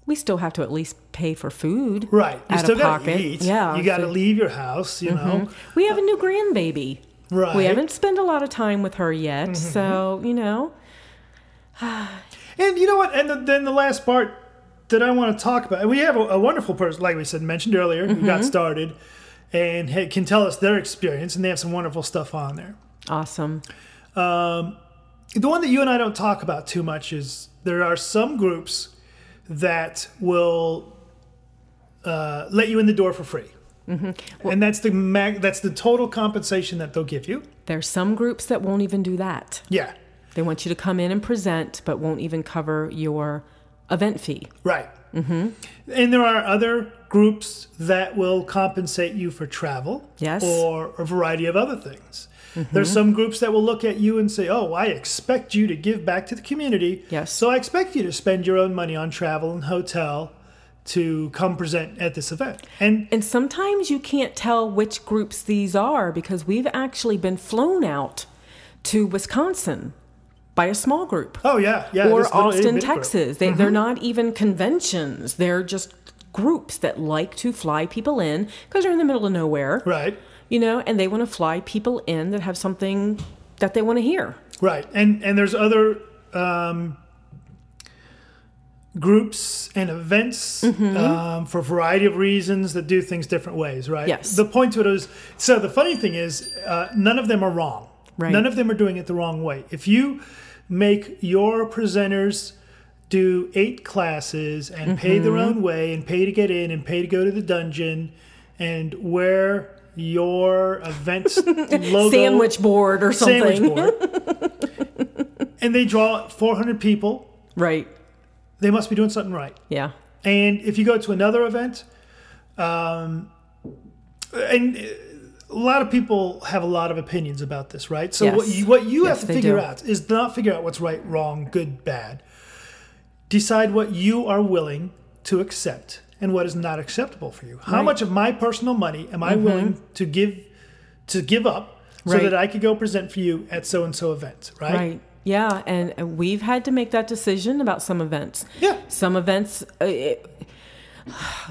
We still have to at least pay for food. right, you Out still of gotta pocket. eat. Yeah. you got to leave your house. You know, We have a new grandbaby. right? We haven't spent a lot of time with her yet, so you know. [sighs] And you know what? And the, then the last part that I want to talk about, we have a, a wonderful person, like we said, mentioned earlier, who Mm-hmm. got started and ha- can tell us their experience, and they have some wonderful stuff on there. Awesome. The one that you and I don't talk about too much is there are some groups that will uh, let you in the door for free. Mm-hmm. and that's the mag- that's the total compensation that they'll give you. There's some groups that won't even do that. Yeah, They want you to come in and present, but won't even cover your event fee. right. Mm-hmm. And there are other groups that will compensate you for travel, Yes. Mm-hmm. or a variety of other things. There's some groups that will look at you and say, "Oh, I expect you to give back to the community. Yes. So I expect you to spend your own money on travel and hotel to come present at this event." And And sometimes you can't tell which groups these are because we've actually been flown out to Wisconsin by a small group. oh yeah, yeah. or Austin. Texas. They, They're not even conventions. They're just groups that like to fly people in because they're in the middle of nowhere, Right. you know, and they want to fly people in that have something that they want to hear. Right, and and there's other um, groups and events um, for a variety of reasons that do things different ways. Right. Yes. The point to it is, so the funny thing is, uh, none of them are wrong. Right. None of them are doing it the wrong way. If you make your presenters do eight classes and pay their own way and pay to get in and pay to go to the dungeon and wear your event's [laughs] logo Sandwich board or something. sandwich board. [laughs] and they draw 400 people. Right. They must be doing something right. Yeah. And if you go to another event, um, and a lot of people have a lot of opinions about this, right? So what you, what you Yes, have to figure do. out is not figure out what's right, wrong, good, bad. Decide what you are willing to accept and what is not acceptable for you. How Right. much of my personal money am I willing to give to give up so that I could go present for you at so and so event, right? Right. Yeah, and and we've had to make that decision about some events. Yeah. Some events, uh, it,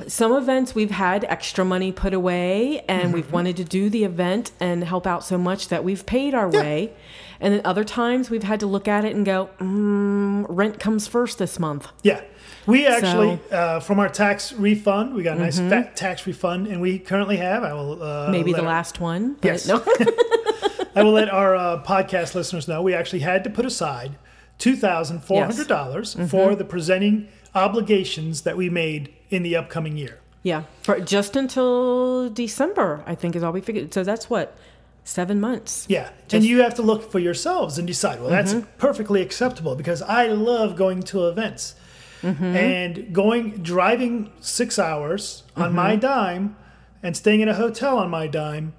some events we've had extra money put away, and Mm-hmm. we've wanted to do the event and help out so much that we've paid our way. And then other times we've had to look at it and go, mm, rent comes first this month. Yeah. We actually, uh, from our tax refund, we got a nice fat tax refund, and we currently have. I will uh, Mm-hmm. Maybe the our- last one. but Yes. no. [laughs] I will let our uh, podcast listeners know we actually had to put aside two thousand four hundred dollars Mm-hmm. for the presenting obligations that we made in the upcoming year. yeah, for just until December, I think is all we figured. So that's what seven months. Yeah, and you have to look for yourselves and decide. Well, that's Mm-hmm. perfectly acceptable because I love going to events Mm-hmm. and going driving six hours on my Mm-hmm. dime and staying in a hotel on my dime,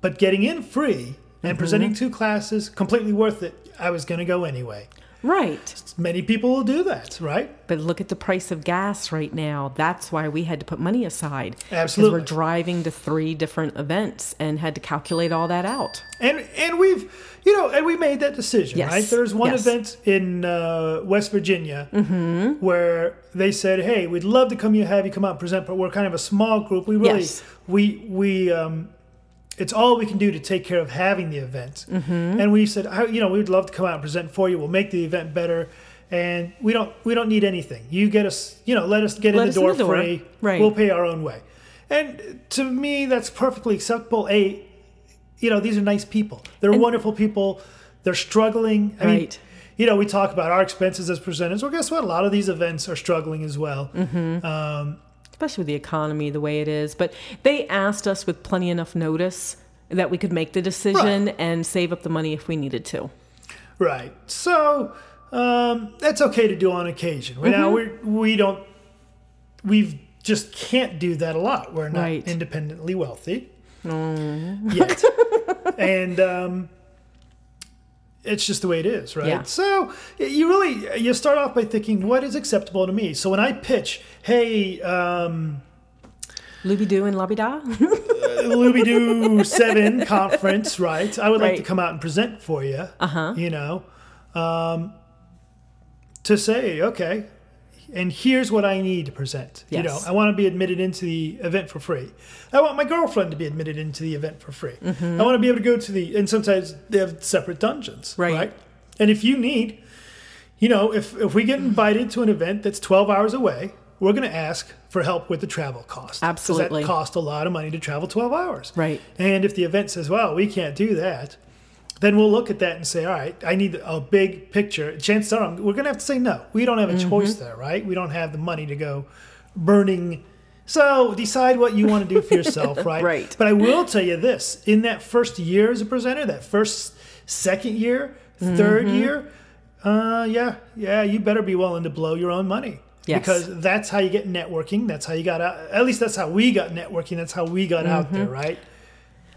but getting in free Mm-hmm. and presenting two classes completely worth it. I was going to go anyway. Right. Many people will do that, right? But look at the price of gas right now. That's why we had to put money aside. Absolutely. Because we're driving to three different events and had to calculate all that out. And and we've you know and we made that decision, Yes. right? There's one Yes. event in uh, West Virginia Mm-hmm. where they said, "Hey, we'd love to come you have you come out and present, but we're kind of a small group. We really Yes. we we um, it's all we can do to take care of having the event." Mm-hmm. And we said, "I- "You know, we'd love to come out and present for you. We'll make the event better." And we don't we don't need anything. You get us, you know, let us get Let in the in door the door. free. Right. We'll pay our own way. And to me, that's perfectly acceptable. A, you know, these are nice people. They're wonderful people. They're struggling. I mean, Right. you know, we talk about our expenses as presenters. Well, guess what? A lot of these events are struggling as well. Mm-hmm. Um, especially with the economy the way it is. But they asked us with plenty enough notice that we could make the decision and save up the money if we needed to. right. So, um, that's okay to do on occasion. Right now, we we don't, we've just can't do that a lot. We're not Right. independently wealthy yet, [laughs] and um, it's just the way it is, right? Yeah. So you really you start off by thinking what is acceptable to me. So when I pitch, hey. Um, Looby Doo and Lobby Da. Looby Doo Seven [laughs] conference, right? I would like to come out and present for you. Uh Uh-huh. You know, um, to say okay, and here's what I need to present. You know, I want to be admitted into the event for free. I want my girlfriend to be admitted into the event for free. I want to be able to go to the, and sometimes they have separate dungeons, Mm-hmm. Right. right? And if you need, you know, if if we get invited to an event that's 12 hours away. We're going to ask for help with the travel cost. Absolutely. That cost a lot of money to travel 12 hours. Right. And if the event says, well, we can't do that, then we'll look at that and say, all right, I need a big picture. Chances are we're going to have to say no. We don't have a mm-hmm. choice there, right? We don't have the money to go burning. So decide what you want to do for yourself, [laughs] right? Right. But I will tell you this in that first year as a presenter, that first, second year, 3rd mm-hmm. year, uh, yeah, yeah, you better be willing to blow your own money. Yes. Because that's how you get networking. That's how you got out. At least that's how we got networking. That's how we got out there, mm-hmm. right?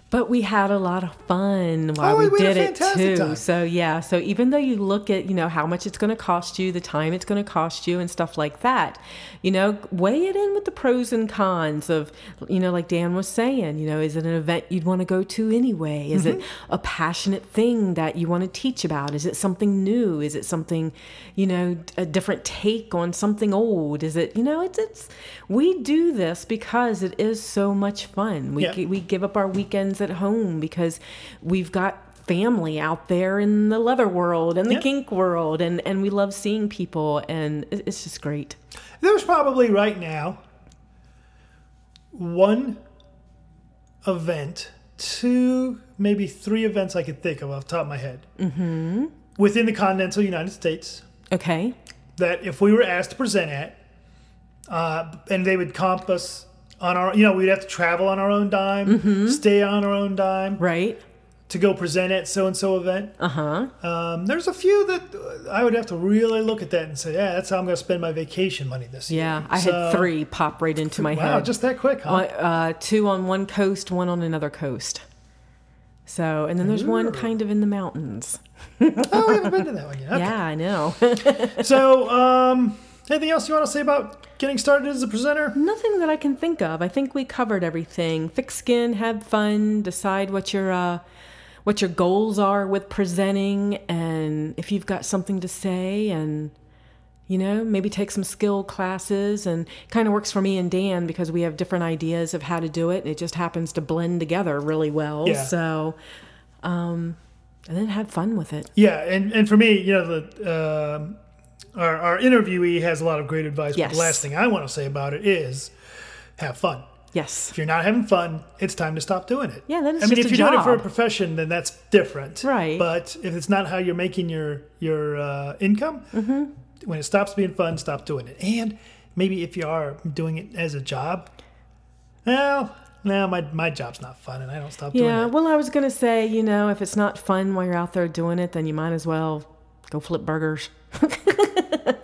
But we had a lot of fun while Oh, we, we did it too. time. So yeah, so even though you look at, you know, how much it's going to cost you, the time it's going to cost you and stuff like that, you know, weigh it in with the pros and cons of, you know, like Dan was saying, you know, is it an event you'd want to go to anyway? Is it Mm-hmm. a passionate thing that you want to teach about? Is it something new? Is it something, you know, a different take on something old? Is it, you know, it's it's we do this because it is so much fun. We Yeah. we give up our weekends at home because we've got family out there in the leather world and the Yeah. kink world and and we love seeing people and it's just great There's probably right now one event, two, maybe three events I could think of off the top of my head mm-hmm. within the continental United States okay that if we were asked to present at, uh, and they would comp us on our, you know, we'd have to travel on our own dime, stay on our own dime right to go present at so and so event. uh-huh Um, there's a few that uh, I would have to really look at that and say, yeah, that's how I'm going to spend my vacation money this year. yeah i So- had three pop right into my Wow, head just that quick, huh? Uh, uh, two on one coast one on another coast so and then there's one kind of in the mountains oh, we haven't been to that one yet. [laughs] Okay. yeah i know [laughs] So, um, anything else you want to say about getting started as a presenter? Nothing that I can think of. I think we covered everything. Thick skin, have fun, decide what your uh, what your goals are with presenting, and if you've got something to say, and you know, maybe take some skill classes. And kind of works for me and Dan because we have different ideas of how to do it. It just happens to blend together really well. Yeah. So, um, and then have fun with it. Yeah, and, and for me, you know, the um, our, our interviewee has a lot of great advice. But the last thing I want to say about it is have fun. Yes. If you're not having fun, it's time to stop doing it. Yeah, then it's I mean, if you're doing it for a profession, then that's different. Right. But if it's not how you're making your your uh, income, Mm-hmm. when it stops being fun, stop doing it. And maybe if you are doing it as a job, well, no, my my job's not fun, and I don't stop doing Yeah, it. well, I was gonna say, you know, if it's not fun while you're out there doing it, then you might as well go flip burgers. [laughs]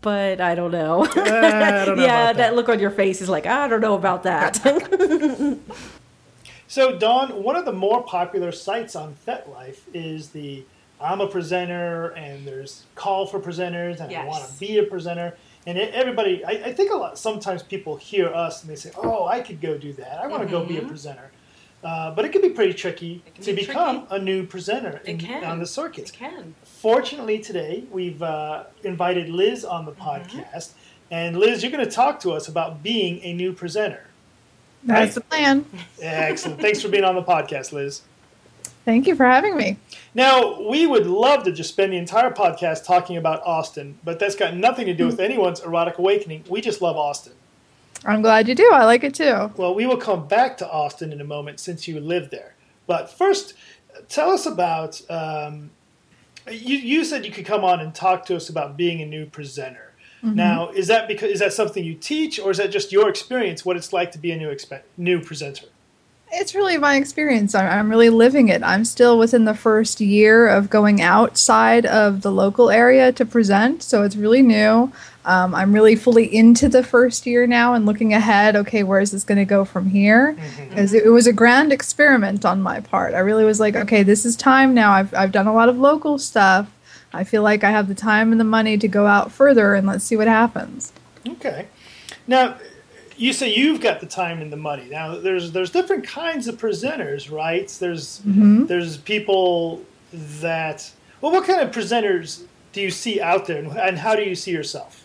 but I don't know. Uh, I don't know [laughs] yeah, about that. look on your face is like, I don't know about that. [laughs] So, Dawn, one of the more popular sites on FetLife is the I'm a presenter, and there's call for presenters, and I want to be a presenter. And everybody, I, I think a lot. Sometimes people hear us and they say, "Oh, I could go do that. I want to go be a presenter." Uh, but it can be pretty tricky to be become tricky. a new presenter in, can. on the circuits. can. Fortunately, today we've uh, invited Liz on the Mm-hmm. podcast, and Liz, you're going to talk to us about being a new presenter. That's the plan. Excellent. Thanks for being on the podcast, Liz. Thank you for having me. Now, we would love to just spend the entire podcast talking about Austin, but that's got nothing to do with anyone's erotic awakening. We just love Austin. I'm glad you do. I like it too. Well, we will come back to Austin in a moment since you live there. But first, tell us about. Um, you, you said you could come on and talk to us about being a new presenter. Mm-hmm. Now, is that because is that something you teach, or is that just your experience? What it's like to be a new new presenter? It's really my experience. I'm, I'm really living it. I'm still within the first year of going outside of the local area to present, so it's really new. Um, I'm really fully into the first year now and looking ahead. Okay, where is this going to go from here? Because it, it was a grand experiment on my part. I really was like, okay, this is time now. I've I've done a lot of local stuff. I feel like I have the time and the money to go out further, and let's see what happens. Okay. Now, you say you've got the time and the money. Now, there's there's different kinds of presenters, right? There's there's people that well, what kind of presenters do you see out there, and- and how do you see yourself?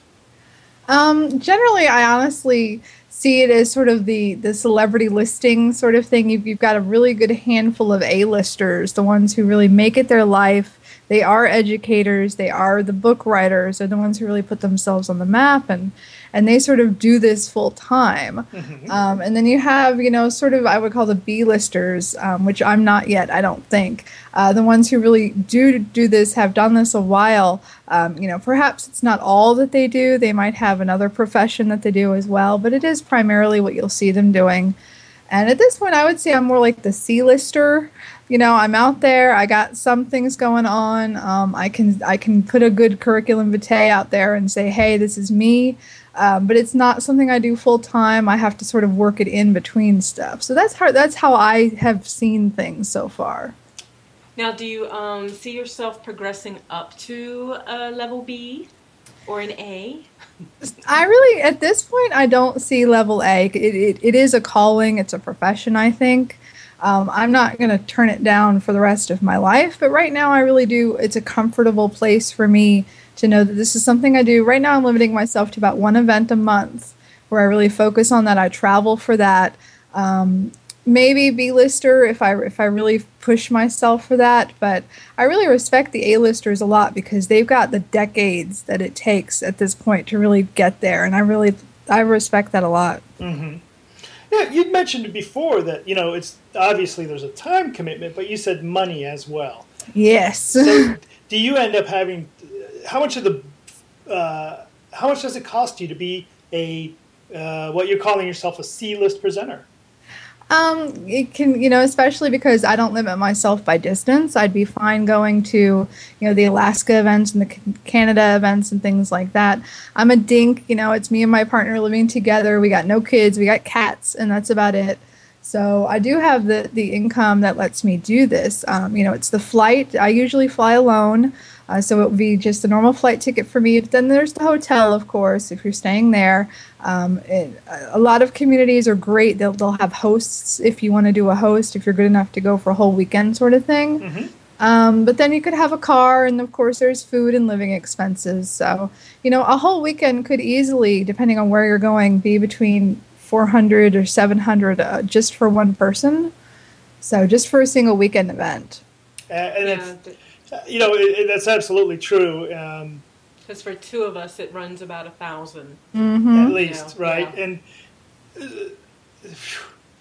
Um, generally, I honestly see it as sort of the the celebrity listing sort of thing. You've, you've got a really good handful of A-listers, the ones who really make it their life. They are educators. They are the book writers. They're the ones who really put themselves on the map, and and they sort of do this full time. Um, and then you have, you know, sort of I would call the B-listers, um, which I'm not yet. I don't think uh, the ones who really do do this have done this a while. Um, you know, perhaps it's not all that they do. They might have another profession that they do as well, but it is primarily what you'll see them doing. And at this point, I would say I'm more like the C-lister. You know, I'm out there. I got some things going on. Um, I can I can put a good curriculum vitae out there and say, hey, this is me. Um, but it's not something I do full time. I have to sort of work it in between stuff. So that's how that's how I have seen things so far. Now, do you um, see yourself progressing up to a level B or an A? I really, at this point, I don't see level A. It, it, it is a calling, it's a profession, I think. Um, I'm not going to turn it down for the rest of my life, but right now, I really do. It's a comfortable place for me to know that this is something I do. Right now, I'm limiting myself to about one event a month where I really focus on that. I travel for that. Um, maybe B-lister if I if I really push myself for that, but I really respect the A-listers a lot because they've got the decades that it takes at this point to really get there, and I really I respect that a lot. Yeah, you'd mentioned before that you know it's obviously there's a time commitment, but you said money as well. Yes. So, [laughs] do you end up having how much of the uh, how much does it cost you to be a uh, what you're calling yourself a C-list presenter? Um, it can, you know, especially because I don't limit myself by distance. I'd be fine going to, you know, the Alaska events and the Canada events and things like that. I'm a dink, you know, it's me and my partner living together. We got no kids, we got cats, and that's about it. So I do have the the income that lets me do this. Um, you know, it's the flight. I usually fly alone, uh, so it would be just a normal flight ticket for me. But then there's the hotel, of course, if you're staying there. Um, it, a lot of communities are great. They'll they'll have hosts if you want to do a host. If you're good enough to go for a whole weekend, sort of thing. Um, but then you could have a car, and of course, there's food and living expenses. So, you know, a whole weekend could easily, depending on where you're going, be between 400 or 700 uh, just for one person. So, just for a single weekend event. Uh, and Yeah, it's, you know it, it, that's absolutely true. Um, because for two of us, it runs about a thousand. at least, Yeah, right? yeah. And uh,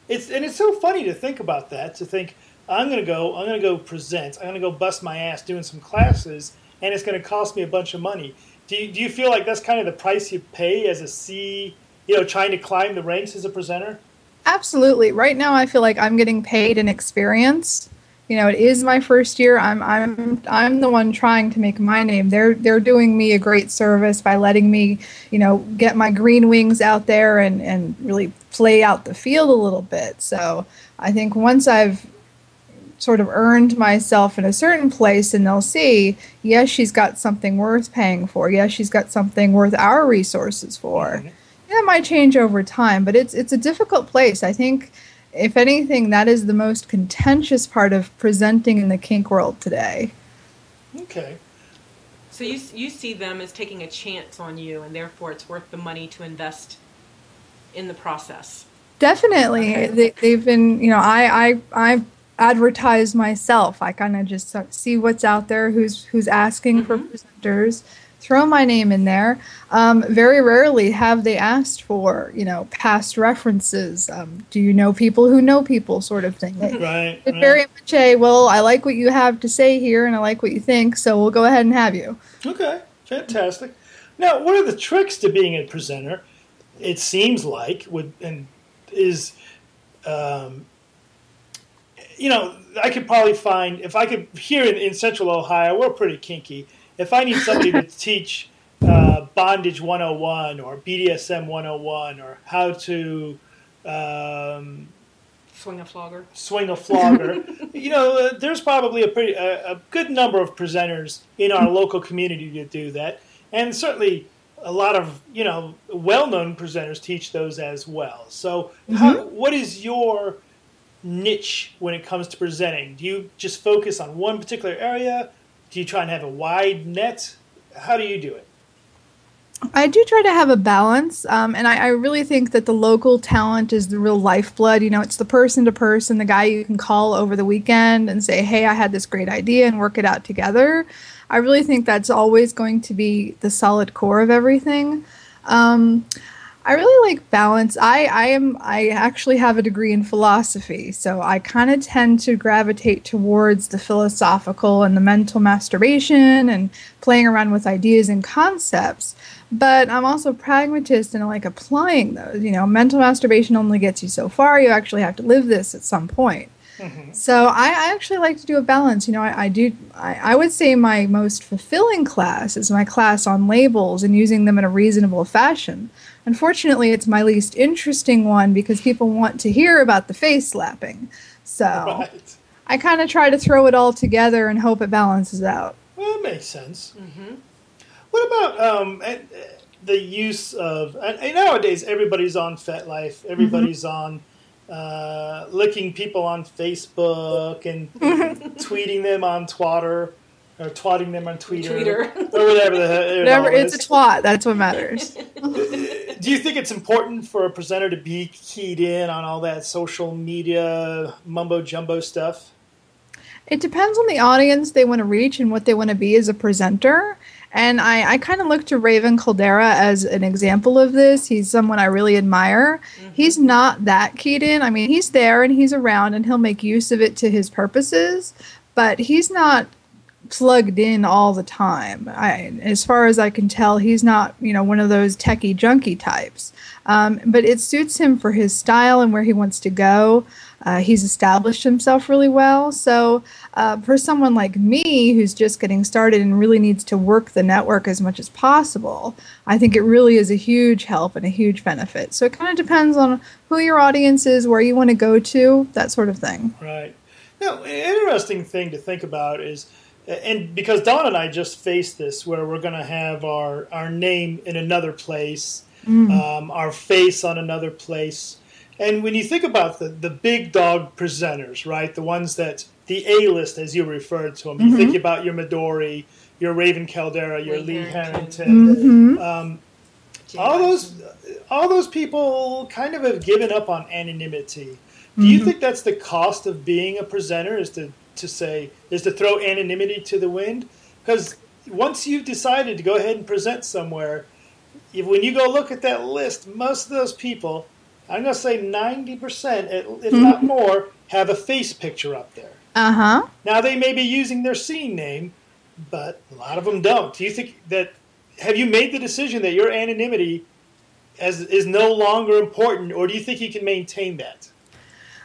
it's and it's so funny to think about that. To think I'm going to go, I'm going to go present, I'm going to go bust my ass doing some classes, and it's going to cost me a bunch of money. Do you, do you feel like that's kind of the price you pay as a C? You know, trying to climb the ranks as a presenter. Absolutely. Right now, I feel like I'm getting paid in experience. You know, it is my first year. I'm I'm I'm the one trying to make my name. They're they're doing me a great service by letting me, you know, get my green wings out there and and really play out the field a little bit. So I think once I've sort of earned myself in a certain place and they'll see yes she's got something worth paying for yes she's got something worth our resources for that might change over time but it's it's a difficult place i think if anything that is the most contentious part of presenting in the kink world today. Okay. So you you see them as taking a chance on you, and therefore it's worth the money to invest in the process. definitely. They, they've been you know i i i advertise myself. I kind of just see what's out there who's who's asking for mm-hmm. presenters throw my name in there um, very rarely have they asked for you know past references um, do you know people who know people sort of thing [laughs] Right. it's right. very much a well i like what you have to say here and i like what you think so we'll go ahead and have you Okay, fantastic. Now, what are the tricks to being a presenter? It seems like would and is um, you know, I could probably find if I could here in, in Central Ohio, we're pretty kinky. If I need somebody to [laughs] teach uh, bondage 101 or BDSM 101 or how to um, Swing a flogger. swing a flogger. [laughs] you know, uh, there's probably a pretty a, a good number of presenters in our local community to do that, and certainly a lot of you know well-known presenters teach those as well. So, how, what is your niche when it comes to presenting? Do you just focus on one particular area? Do you try and have a wide net? How do you do it? I do try to have a balance, um, and I, I really think that the local talent is the real lifeblood. You know, it's the person to person, the guy you can call over the weekend and say, "Hey, I had this great idea," and work it out together. I really think that's always going to be the solid core of everything. Um, I really like balance. I, I am I actually have a degree in philosophy, so I kind of tend to gravitate towards the philosophical and the mental masturbation and playing around with ideas and concepts. But I'm also a pragmatist and I like applying those. You know, mental masturbation only gets you so far. You actually have to live this at some point. Mm-hmm. So I, I actually like to do a balance. You know, I, I do. I, I would say my most fulfilling class is my class on labels and using them in a reasonable fashion. Unfortunately, it's my least interesting one because people want to hear about the face slapping. So Right. I kind of try to throw it all together and hope it balances out. Well, that makes sense. What about um, eh, the use of and, and nowadays everybody's on FetLife, everybody's on uh, licking people on Facebook and [laughs] tweeting them on Twitter or twatting them on Twitter, Tweeter. [laughs] or whatever the hell. it Whatever, it's a twat. That's what matters. [laughs] Do you think it's important for a presenter to be keyed in on all that social media mumbo jumbo stuff? It depends on the audience they want to reach and what they want to be as a presenter. And I, I kind of look to Raven Kaldera as an example of this. He's someone I really admire. Mm-hmm. He's not that keyed in. I mean, he's there and he's around and he'll make use of it to his purposes, but he's not plugged in all the time. I, as far as I can tell, he's not, you know, one of those techie junkie types. Um, but it suits him for his style and where he wants to go. Uh, he's established himself really well. So, uh, for someone like me who's just getting started and really needs to work the network as much as possible, I think it really is a huge help and a huge benefit. So, it kind of depends on who your audience is, where you want to go to, that sort of thing. Right. Now, interesting thing to think about is, and because Dawn and I just faced this, where we're going to have our, our name in another place, um, our face on another place. And when you think about the, the big dog presenters, right, the ones that the A list, as you referred to them, you think about your Midori, your Raven Kaldera, your Lee Lee Harrington. Harrington, um, all those all those people kind of have given up on anonymity. Do you think that's the cost of being a presenter? Is to to say is to throw anonymity to the wind? Because once you've decided to go ahead and present somewhere, if, when you go look at that list, most of those people, I'm going to say ninety percent, if not more, have a face picture up there. Uh huh. Now they may be using their scene name, but a lot of them don't. Do you think that have you made the decision that your anonymity as is no longer important, or do you think you can maintain that?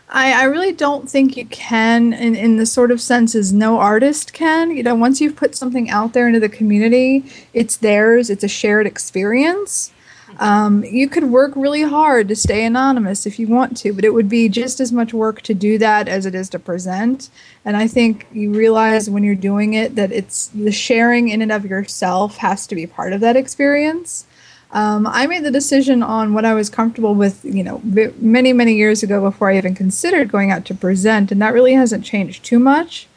I, I really don't think you can in, in the sort of sense as no artist can. You know, once you've put something out there into the community, it's theirs, it's a shared experience. Um, you could work really hard to stay anonymous if you want to, but it would be just as much work to do that as it is to present. And I think you realize when you're doing it that it's the sharing in and of yourself has to be part of that experience. Um, I made the decision on what I was comfortable with, you know, many, many years ago before I even considered going out to present, and that really hasn't changed too much.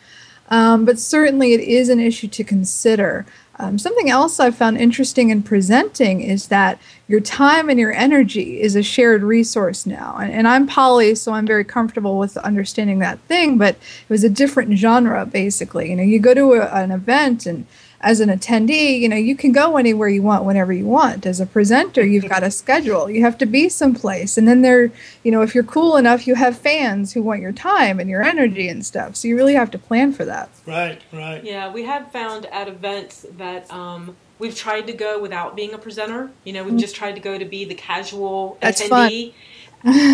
Um, but certainly it is an issue to consider. Um, something else I've found interesting in presenting is that your time and your energy is a shared resource now. And, and I'm poly, so I'm very comfortable with understanding that thing, but it was a different genre, basically. You know, you go to a, an event and as an attendee, you know, you can go anywhere you want whenever you want. As a presenter, you've got a schedule. You have to be someplace. And then there, you know, if you're cool enough, you have fans who want your time and your energy and stuff. So you really have to plan for that. Right, right. Yeah, we have found at events that um, we've tried to go without being a presenter. You know, we've just tried to go to be the casual That's fun. attendee.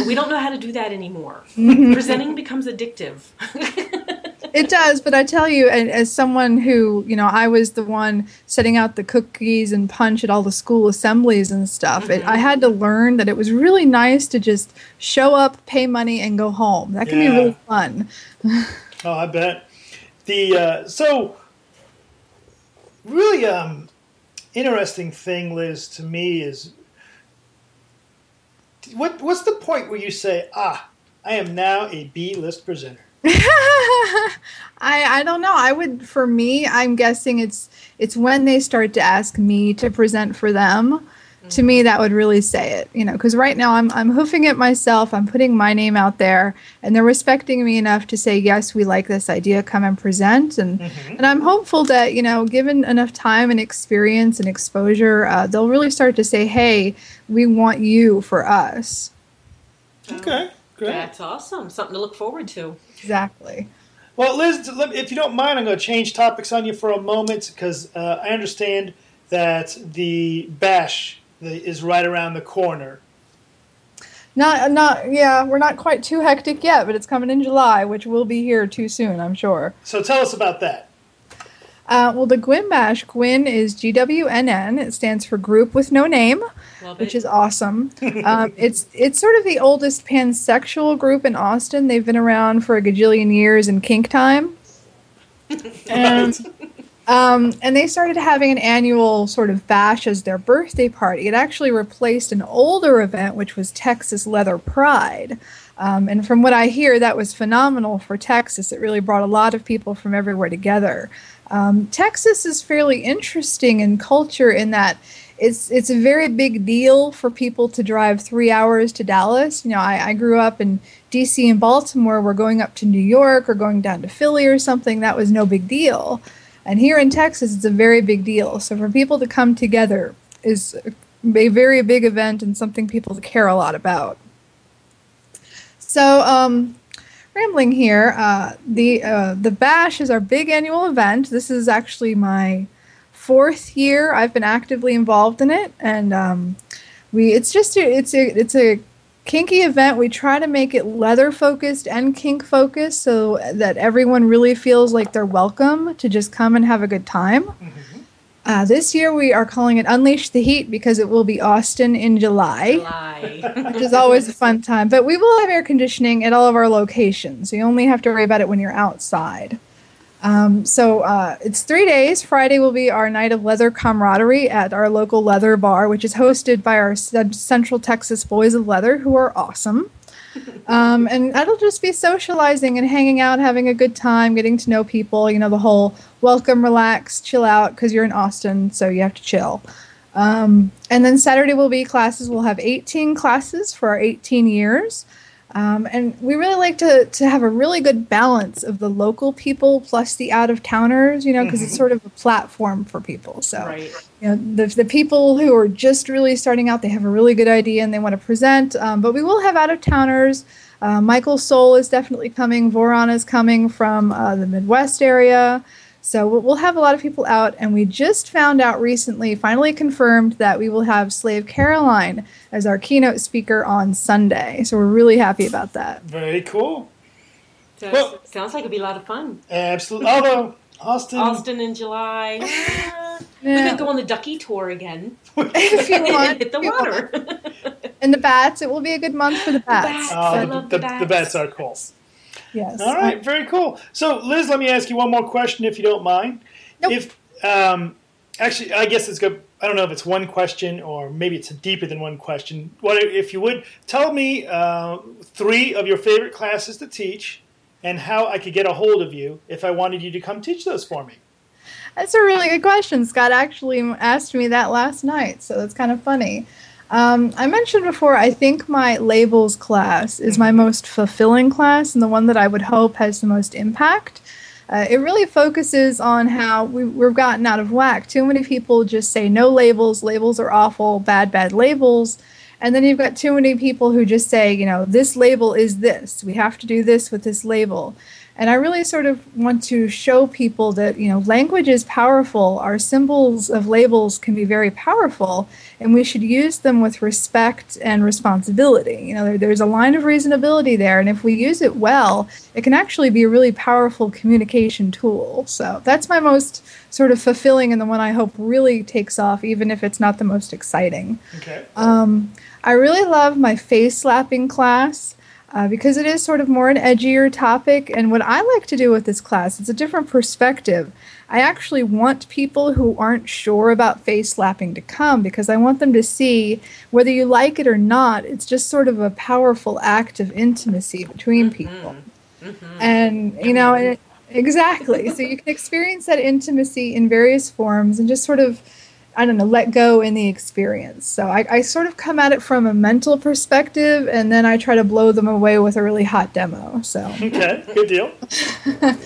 we don't know how to do that anymore. [laughs] Presenting becomes addictive. [laughs] It does, but I tell you, and as someone who, you know, I was the one setting out the cookies and punch at all the school assemblies and stuff. It, I had to learn that it was really nice to just show up, pay money, and go home. That can Yeah. be really fun. [laughs] Oh, I bet. The uh, so really um interesting thing, Liz, to me is what what's the point where you say, ah, I am now a B list presenter? [laughs] I I don't know. I would for me, I'm guessing it's it's when they start to ask me to present for them. To me, that would really say it, you know, because right now I'm I'm hoofing it myself. I'm putting my name out there, and they're respecting me enough to say yes, we like this idea. Come and present, and and I'm hopeful that you know, given enough time and experience and exposure, uh, they'll really start to say, hey, we want you for us. Okay, great. That's awesome. Something to look forward to. Exactly. Well, Liz, if you don't mind, I'm going to change topics on you for a moment because uh, I understand that the bash is right around the corner. Not, not, yeah, we're not quite too hectic yet, but it's coming in July, which will be here too soon, I'm sure. So tell us about that. Uh, well, the Gwyn Bash, Gwyn is G W N N. It stands for Group with No Name, which is awesome. um, [laughs] it's it's sort of the oldest pansexual group in Austin. They've been around for a gajillion years in kink time. [laughs] And um, and they started having an annual sort of bash as their birthday party. It actually replaced an older event, which was Texas Leather Pride. Um, and from what I hear, that was phenomenal for Texas. It really brought a lot of people from everywhere together. Um, Texas is fairly interesting in culture in that it's it's a very big deal for people to drive three hours to Dallas. You know, I, I grew up in D.C. and Baltimore. We're going up to New York or going down to Philly or something. That was no big deal. And here in Texas, it's a very big deal. So for people to come together is a very big event and something people care a lot about. So, um, rambling here, uh, the uh, the bash is our big annual event. This is actually my fourth year I've been actively involved in it, and um, we it's just a, it's a it's a kinky event. We try to make it leather focused and kink focused, so that everyone really feels like they're welcome to just come and have a good time. Uh, this year we are calling it Unleash the Heat because it will be Austin in July Lie. which is always a fun time. But we will have air conditioning at all of our locations. You only have to worry about it when you're outside. Um, so uh, it's three days. Friday will be our night of leather camaraderie at our local leather bar, which is hosted by our Cent- Central Texas Boys of Leather, who are awesome. Um, and that'll just be socializing and hanging out, having a good time, getting to know people. You know, the whole welcome, relax, chill out, because you're in Austin, so you have to chill. Um, and then Saturday will be classes. We'll have 18 classes for our 18 years. Um, and we really like to, to have a really good balance of the local people plus the out of towners, you know, because it's sort of a platform for people. So, Right. you know, the, the people who are just really starting out, they have a really good idea and they want to present. Um, but we will have out of towners. Uh, Michael Soul is definitely coming. Voron is coming from uh, the Midwest area. So we'll- we'll have a lot of people out, and we just found out recently, finally confirmed that we will have Slave Caroline as our keynote speaker on Sunday. So we're really happy about that. Very cool. Sounds, Well- sounds like it'd be a lot of fun. Absolutely. Although Austin, Austin in July. Ah, [laughs] We Yeah. could go on the Ducky tour again. [laughs] if you [laughs] want, Hit the if water. And the bats, it will be a good month for the bats. bats. Oh, I the, love the, the the bats. bats are cool. Yes. All right, very cool. So, Liz, let me ask you one more question, if you don't mind. Nope. If um, actually, I guess it's good. I don't know if it's one question or maybe it's deeper than one question. What if you would tell me uh, three of your favorite classes to teach, and how I could get a hold of you if I wanted you to come teach those for me? That's a really good question. Scott actually asked me that last night, so that's kind of funny. Um, I mentioned before, I think my labels class is my most fulfilling class and the one that I would hope has the most impact. Uh, it really focuses on how we, we've gotten out of whack. Too many people just say no labels, labels are awful, bad, bad labels. And then you've got too many people who just say, you know, this label is this. We have to do this with this label. And I really sort of want to show people that, you know, language is powerful. Our symbols of labels can be very powerful, and we should use them with respect and responsibility. You know, there, there's a line of reasonability there, and if we use it well, it can actually be a really powerful communication tool. So that's my most sort of fulfilling and the one I hope really takes off, even if it's not the most exciting. Okay. Um, I really love my face slapping class uh, because it is sort of more an edgier topic. And what I like to do with this class, it's a different perspective. I actually want people who aren't sure about face slapping to come because I want them to see whether you like it or not, it's just sort of a powerful act of intimacy between people. And, you know, it, exactly. so you can experience that intimacy in various forms and just sort of I don't know, let go in the experience. So I, I, sort of come at it from a mental perspective, and then I try to blow them away with a really hot demo. So [laughs] okay, good deal. [laughs]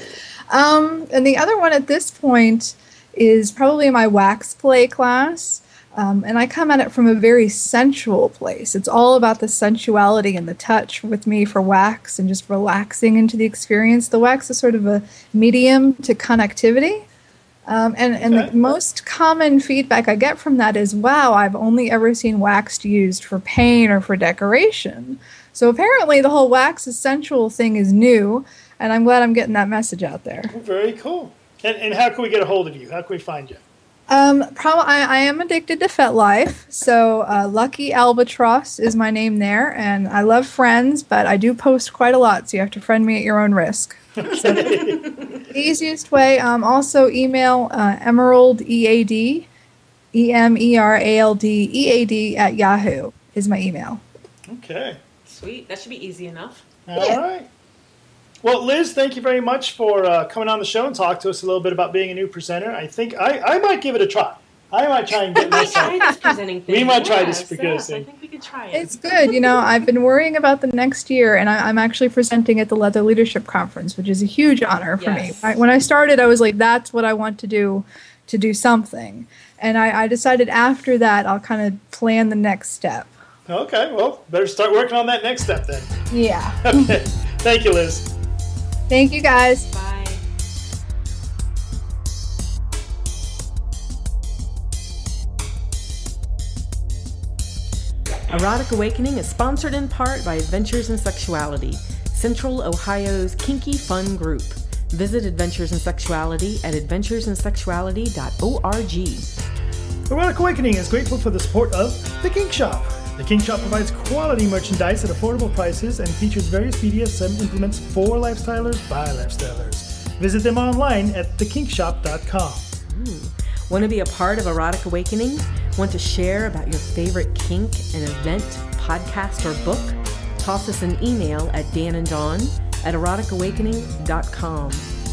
um, and the other one at this point is probably my wax play class. Um, and I come at it from a very sensual place. It's all about the sensuality and the touch with me for wax and just relaxing into the experience. The wax is sort of a medium to connectivity. Um, and and okay. the most common feedback I get from that is, wow, I've only ever seen wax used for paint or for decoration. So apparently, the whole wax essential thing is new, and I'm glad I'm getting that message out there. Very cool. And, and how can we get a hold of you? How can we find you? Um, probably I, I, am addicted to FetLife, so uh, Lucky Albatross is my name there, and I love friends, but I do post quite a lot, so you have to friend me at your own risk. [laughs] So [laughs] the easiest way. Um, also, email uh, Emerald EAD, E M E R A L D E A D at Yahoo is my email. Okay. Sweet. That should be easy enough. All yeah. right. Well, Liz, thank you very much for uh, coming on the show and talk to us a little bit about being a new presenter. I think I, I might give it a try. I might try and get this. try this presenting thing. We might try this because I think we could try it. It's good. You know, I've been worrying about the next year, and I, am actually presenting at the Leather Leadership Conference, which is a huge honor for yes. me. I, when I started, I was like, "That's what I want to do, to do something," and I, I decided after that I'll kind of plan the next step. Okay, well, better start working on that next step then. Yeah. okay. [laughs] Thank you, Liz. Thank you, guys. Bye. Erotic Awakening is sponsored in part by Adventures in Sexuality, Central Ohio's kinky fun group. Visit Adventures in Sexuality at adventuresinsexuality.org. Erotic Awakening is grateful for the support of The Kink Shop. The Kink Shop provides quality merchandise at affordable prices and features various BDSM implements for lifestylers by lifestylers. Visit them online at thekinkshop.com. Hmm. Want to be a part of Erotic Awakening? Want to share about your favorite kink, an event, podcast, or book? Toss us an email at Dan and Dawn at eroticawakening.com.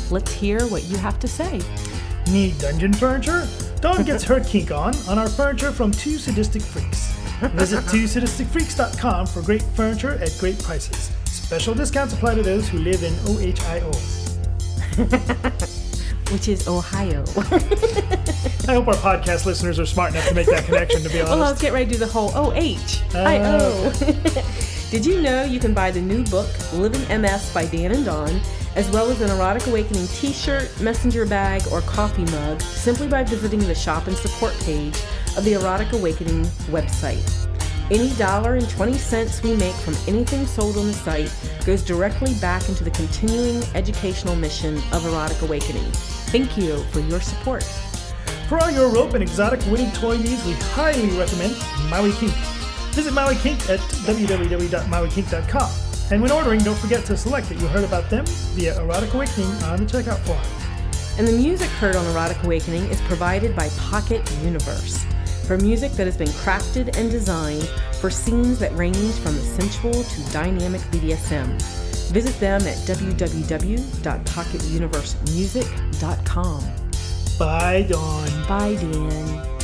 Let's hear what you have to say. Need dungeon furniture? Dawn gets her kink on on our furniture from Two Sadistic Freaks. Visit twosadisticfreaks.com for great furniture at great prices. Special discounts apply to those who live in OHIO. [laughs] which is Ohio. [laughs] I hope our podcast listeners are smart enough to make that connection, to be oh, honest. well, let's get ready to do the whole O-H-I-O. [laughs] Did you know you can buy the new book, Living MS by Dan and Dawn, as well as an Erotic Awakening t shirt, messenger bag, or coffee mug simply by visiting the shop and support page of the Erotic Awakening website. Any dollar and 20 cents we make from anything sold on the site goes directly back into the continuing educational mission of Erotic Awakening. Thank you for your support. For all your rope and exotic winning toy needs, we highly recommend Maui Kink. Visit Maui Kink at www.mauikink.com. And when ordering, don't forget to select that you heard about them via Erotic Awakening on the checkout form. And the music heard on Erotic Awakening is provided by Pocket Universe for music that has been crafted and designed for scenes that range from the sensual to dynamic BDSM. Visit them at www.pocketuniversemusic.com. Bye, Dawn. Bye, Dan.